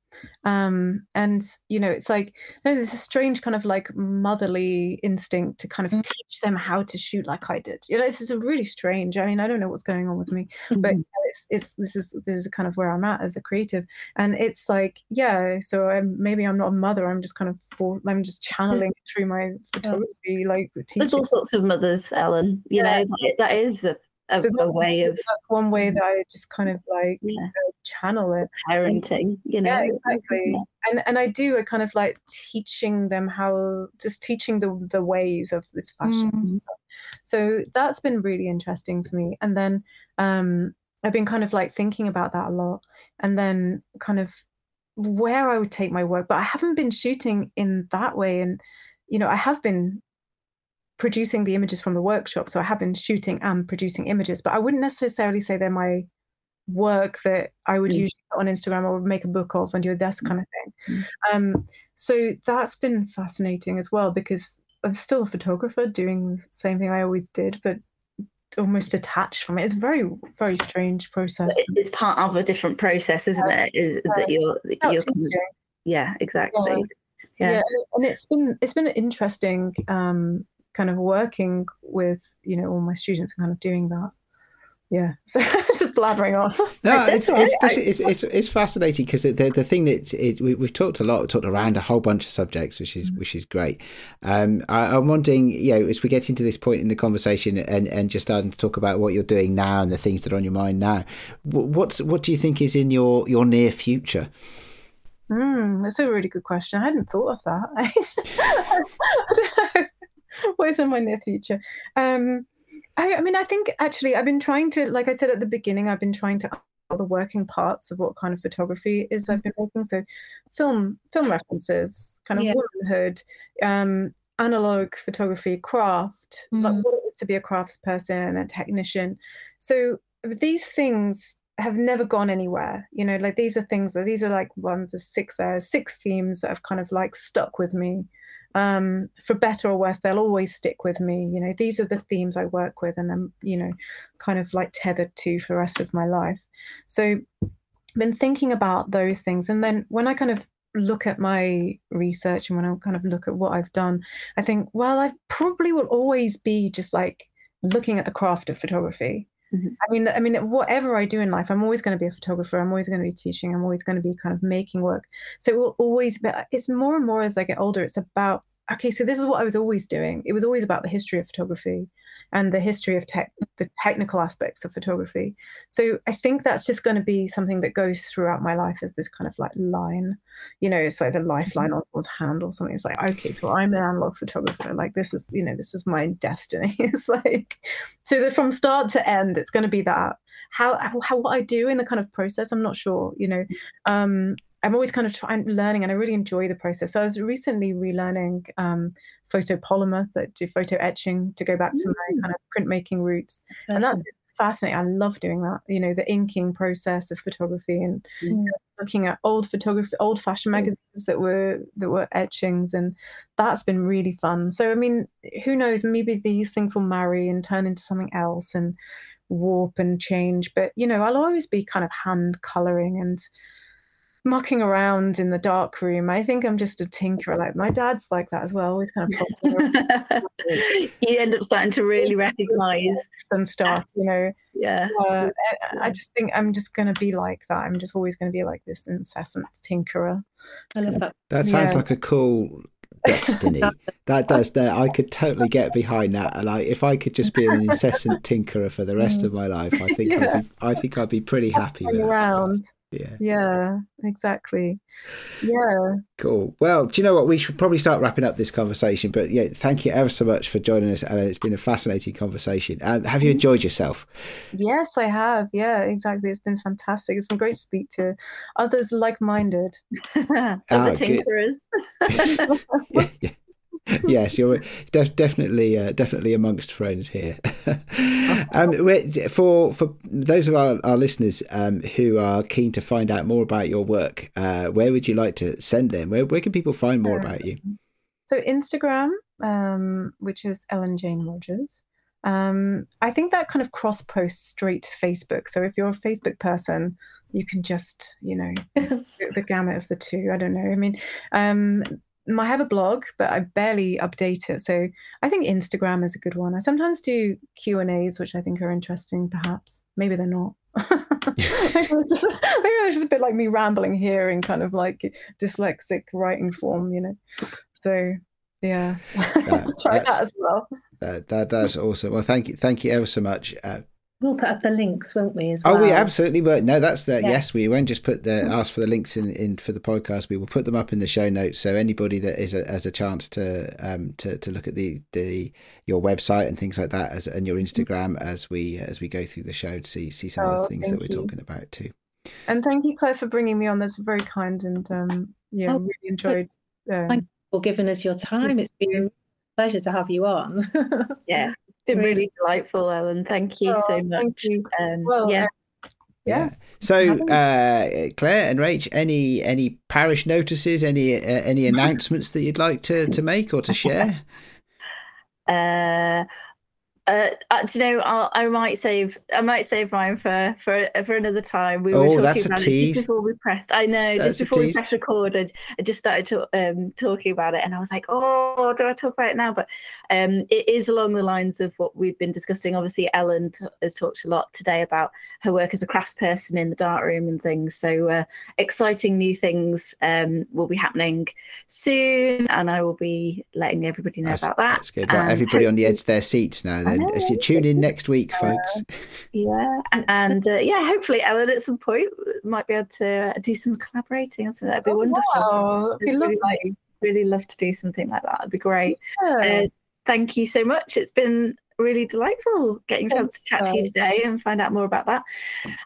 [SPEAKER 4] um and you know it's like no, there's a strange kind of like motherly instinct to kind of
[SPEAKER 3] Mm.
[SPEAKER 4] teach them how to shoot like i did you know this is a really strange i mean i don't know what's going on with me but it's it's this is this is kind of where i'm at as a creative and it's like yeah so I'm, maybe i'm not a mother i'm just kind of for i'm just channeling through my photography like
[SPEAKER 2] There's all sorts of mothers, Ellen. You
[SPEAKER 4] Yeah.
[SPEAKER 2] know, that- that is a, a,
[SPEAKER 4] So
[SPEAKER 2] a way of
[SPEAKER 4] that's one way that i just kind of like
[SPEAKER 2] yeah,
[SPEAKER 4] uh, channel it
[SPEAKER 2] parenting. You know,
[SPEAKER 4] yeah. Exactly and and i do a kind of like teaching them how just teaching the the ways of this fashion.
[SPEAKER 3] Mm.
[SPEAKER 4] so that's been really interesting for me. And then um i've been kind of like thinking about that a lot. And then kind of where i would take my work but i haven't been shooting in that way. And you know i have been producing the images from the workshop so i have been shooting and producing images but i wouldn't necessarily say they're my work that I would
[SPEAKER 2] Mm.
[SPEAKER 4] usually put on Instagram or make a book of and do this kind of thing. Um, so that's been fascinating as well because I'm still a photographer doing the same thing I always did, but almost detached from it. It's a very, very strange process.
[SPEAKER 2] It's part of a different process, isn't it? Is that you're that you're yeah, exactly.
[SPEAKER 4] Yeah,
[SPEAKER 2] Yeah.
[SPEAKER 4] and it's been it's been interesting um, kind of working with you know all my students and kind of doing that. Yeah, so just blabbering on.
[SPEAKER 1] No,
[SPEAKER 2] That's
[SPEAKER 1] it's, it's,
[SPEAKER 2] right.
[SPEAKER 1] it's, it's, it's fascinating because the, the thing that it, we, we've talked a lot, we've talked around a whole bunch of subjects, which is which is great. Um, I, I'm wondering, you know, as we get into this point in the conversation and, and just starting to talk about what you're doing now and the things that are on your mind now, what's what do you think is in your your near future?
[SPEAKER 4] Mm, that's a really good question. I hadn't thought of that. I don't know. What is in my near future? Um, I, I mean, I think actually I've been trying to, like I said at the beginning, I've been trying to all the working parts of what kind of photography is I've been making. So, film, film references, kind of
[SPEAKER 3] Yeah.
[SPEAKER 4] womanhood, um, analog photography, craft, like
[SPEAKER 3] Mm.
[SPEAKER 4] what it is to be a craftsperson and a technician. So these things have never gone anywhere. You know, like these are things that these are like ones the six there six themes that have kind of like stuck with me. Um, for better or worse, they'll always stick with me. You know, these are the themes I work with and I'm, you know, kind of like tethered to for the rest of my life. So been thinking about those things. And then when I kind of look at my research and when I kind of look at what I've done, I think, well, I probably will always be just like looking at the craft of photography.
[SPEAKER 2] Mhm.
[SPEAKER 4] I mean, I mean, whatever I do in life, I'm always going to be a photographer. I'm always going to be teaching. I'm always going to be kind of making work. So it will always be. It's more and more as I get older. It's about okay, so this is what I was always doing. It was always about the history of photography and the history of tech, the technical aspects of photography. So I think that's just going to be something that goes throughout my life as this kind of like line. You know, it's like the lifeline mm-hmm. or someone's hand or something. It's like, okay, so I'm an analog photographer. Like this is, you know, this is my destiny. it's like, so that from start to end, it's going to be that. How, how what I do in the kind of process, I'm not sure. You know, um, I'm always kind of trying learning, and I really enjoy the process. So I was recently relearning um, photopolymer, that do photo etching, to go back to my kind of printmaking roots, and that's fascinating. I love doing that. You know, the inking process of photography and mm. looking at old photography, old fashioned magazines that were that were etchings, and that's been really fun. So I mean, who knows? Maybe these things will marry and turn into something else and warp and change. But you know, I'll always be kind of hand coloring and mucking around in the dark room. I think I'm just a tinkerer. Like my dad's like that as well. Always kind of.
[SPEAKER 2] you end up starting to really recognize
[SPEAKER 4] and stuff. You know.
[SPEAKER 2] Yeah.
[SPEAKER 4] Uh, I just think I'm just going to be like that. I'm just always going to be like this incessant tinkerer.
[SPEAKER 3] I love that.
[SPEAKER 1] That sounds yeah. like a cool destiny. that does that. I could totally get behind that. Like if I could just be an incessant tinkerer for the rest mm. of my life, I think yeah. I'd be, I think I'd be pretty happy with
[SPEAKER 4] around.
[SPEAKER 1] That yeah.
[SPEAKER 4] Yeah exactly. Yeah.
[SPEAKER 1] Cool. Well do you know what? We should probably start wrapping up this conversation but yeah thank you ever so much for joining us and it's been a fascinating conversation. Um, have you enjoyed yourself?
[SPEAKER 4] Yes i have. Yeah exactly. It's been fantastic. It's been great to speak to others like-minded
[SPEAKER 2] other ah, tinkerers.
[SPEAKER 1] Yeah, yeah yes, you're def- definitely uh, definitely amongst friends here. um, for for those of our, our listeners um, who are keen to find out more about your work, uh, where would you like to send them? Where where can people find more about you?
[SPEAKER 4] So Instagram, um, which is Ellen Jane Rogers. Um, I think that kind of cross posts straight to Facebook. So if you're a Facebook person, you can just, you know, the, the, gamut of the two. I don't know. I mean, um, I have a blog, but I barely update it. So I think Instagram is a good one. I sometimes do Q and A's, which I think are interesting. Perhaps maybe they're not. maybe, it's just, maybe it's just a bit like me rambling here in kind of like dyslexic writing form, you know. So yeah, try that as well.
[SPEAKER 1] that that's awesome. Well, thank you, thank you ever so much. Uh,
[SPEAKER 3] We'll put up the links, won't we? As well.
[SPEAKER 1] Oh, we absolutely will. No, that's the yeah. yes. We won't just put the ask for the links in, in for the podcast. We will put them up in the show notes, so anybody that is a, has a chance to um to, to look at the the your website and things like that as and your Instagram as we as we go through the show to see see some oh, of the oh, things that we're you. talking about too.
[SPEAKER 4] And thank you, Claire, for bringing me on. That's very kind, and um, yeah, oh, really enjoyed.
[SPEAKER 3] Um, thank you for giving us your time. It's been a pleasure to have you on.
[SPEAKER 2] yeah, been really delightful, Ellen. Thank you oh, so much. You. Um, well, yeah.
[SPEAKER 1] Yeah. So, uh, Claire and Rach, any any parish notices, any uh, any announcements that you'd like to to make or to share?
[SPEAKER 2] Uh, uh, uh, do you know? I'll, i might save. I might save mine for for for another time. We were oh, talking about it just before we pressed. I know, that's just before we pressed record, I, I just started to, um, talking about it, and I was like, "Oh, do I talk about it now?" But um, it is along the lines of what we've been discussing. Obviously, Ellen t- has talked a lot today about her work as a craftsperson in the dark room and things. So uh, exciting new things um, will be happening soon, and I will be letting everybody know
[SPEAKER 1] that's,
[SPEAKER 2] about that.
[SPEAKER 1] That's good. Right, everybody on the edge of their seats now then as you tune in next week, folks.
[SPEAKER 2] yeah, and, and uh, yeah, hopefully Ellen at some point might be able to do some collaborating. So that'd be oh, wonderful.
[SPEAKER 4] Wow. That'd be
[SPEAKER 2] really, lovely. really love to do something like that. It'd be great. Yeah. Uh, thank you so much. It's been really delightful getting a chance to chat to you today and find out more about that.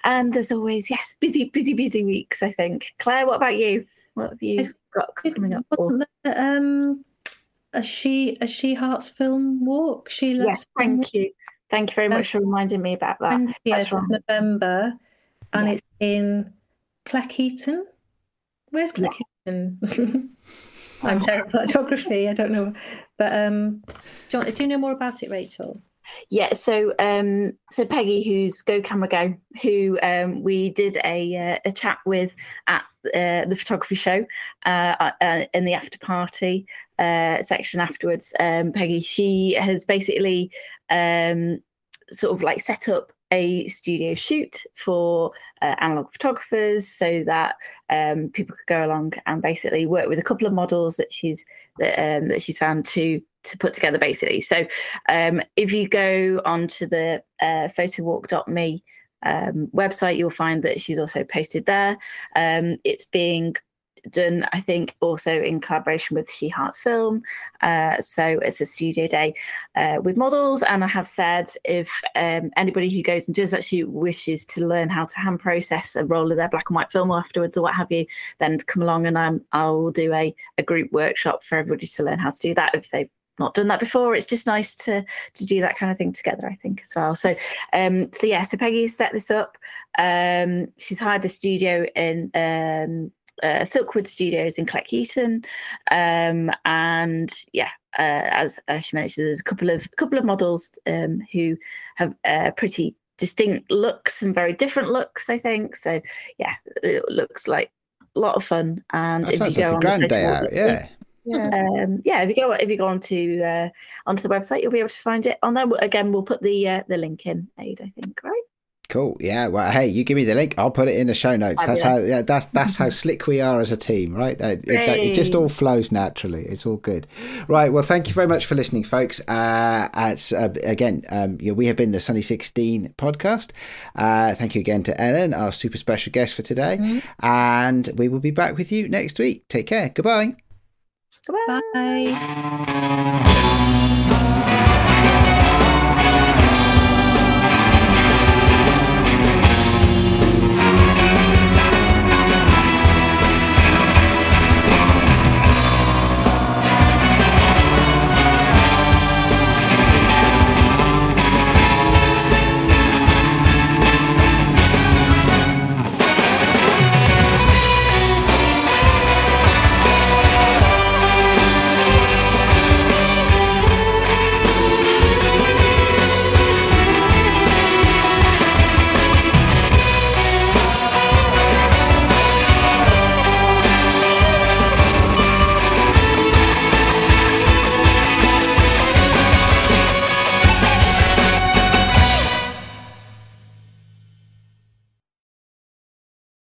[SPEAKER 2] And as always, yes, busy, busy, busy weeks. I think. Claire, what about you? What have you got coming up? For?
[SPEAKER 3] Um, a she a she hearts film walk. She loves. Yes,
[SPEAKER 2] thank you, thank you very much for reminding me about that.
[SPEAKER 3] Twentieth of November, and yeah. it's in Cleckheaton. Where's Cleckheaton? Yeah. I'm terrible at geography. I don't know, but um, do you, do you know more about it, Rachel?
[SPEAKER 2] Yeah, so um, so Peggy, who's Go Camera Go, who um, we did a uh, a chat with at uh, the photography show uh, uh, in the after party uh, section afterwards. Um, Peggy, she has basically um, sort of like set up a studio shoot for uh, analog photographers so that um, people could go along and basically work with a couple of models that she's that, um, that she's found to to put together basically. So um, if you go onto the uh, photowalk.me um, website you'll find that she's also posted there. Um, it's being done, I think, also in collaboration with She Hearts Film. Uh, so it's a studio day uh, with models. And I have said if um, anybody who goes and does actually wishes to learn how to hand process a roll of their black and white film afterwards or what have you, then come along and um, I'll do a, a group workshop for everybody to learn how to do that if they've not done that before. It's just nice to to do that kind of thing together, I think, as well. So, um, so yeah, so Peggy set this up. Um, she's hired the studio in um, uh, Silkwood Studios in Cleckheaton, um, and yeah, uh, as, as she mentioned, there's a couple of couple of models um, who have uh, pretty distinct looks and very different looks. I think so. Yeah, it looks like a lot of fun. And
[SPEAKER 1] that
[SPEAKER 2] if
[SPEAKER 1] sounds
[SPEAKER 2] you
[SPEAKER 1] like a
[SPEAKER 2] on
[SPEAKER 1] grand day
[SPEAKER 2] visual-
[SPEAKER 1] out. Yeah.
[SPEAKER 4] Yeah.
[SPEAKER 2] um, yeah, if you go if you go onto uh, onto the website, you'll be able to find it on there. Again, we'll put the uh, the link in. Aid, I think, right?
[SPEAKER 1] Cool. Yeah. Well, hey, you give me the link. I'll put it in the show notes. That's how. Yeah. That's that's how slick we are as a team, right? Uh, It, that- it just all flows naturally. It's all good. Right. Well, thank you very much for listening, folks. Uh, it's, uh, again, um, yeah, we have been the Sunny Sixteen podcast. Uh, thank you again to Ellen, our super special guest for today, and we will be back with you next week. Take care. Goodbye.
[SPEAKER 2] Goodbye.
[SPEAKER 3] Bye.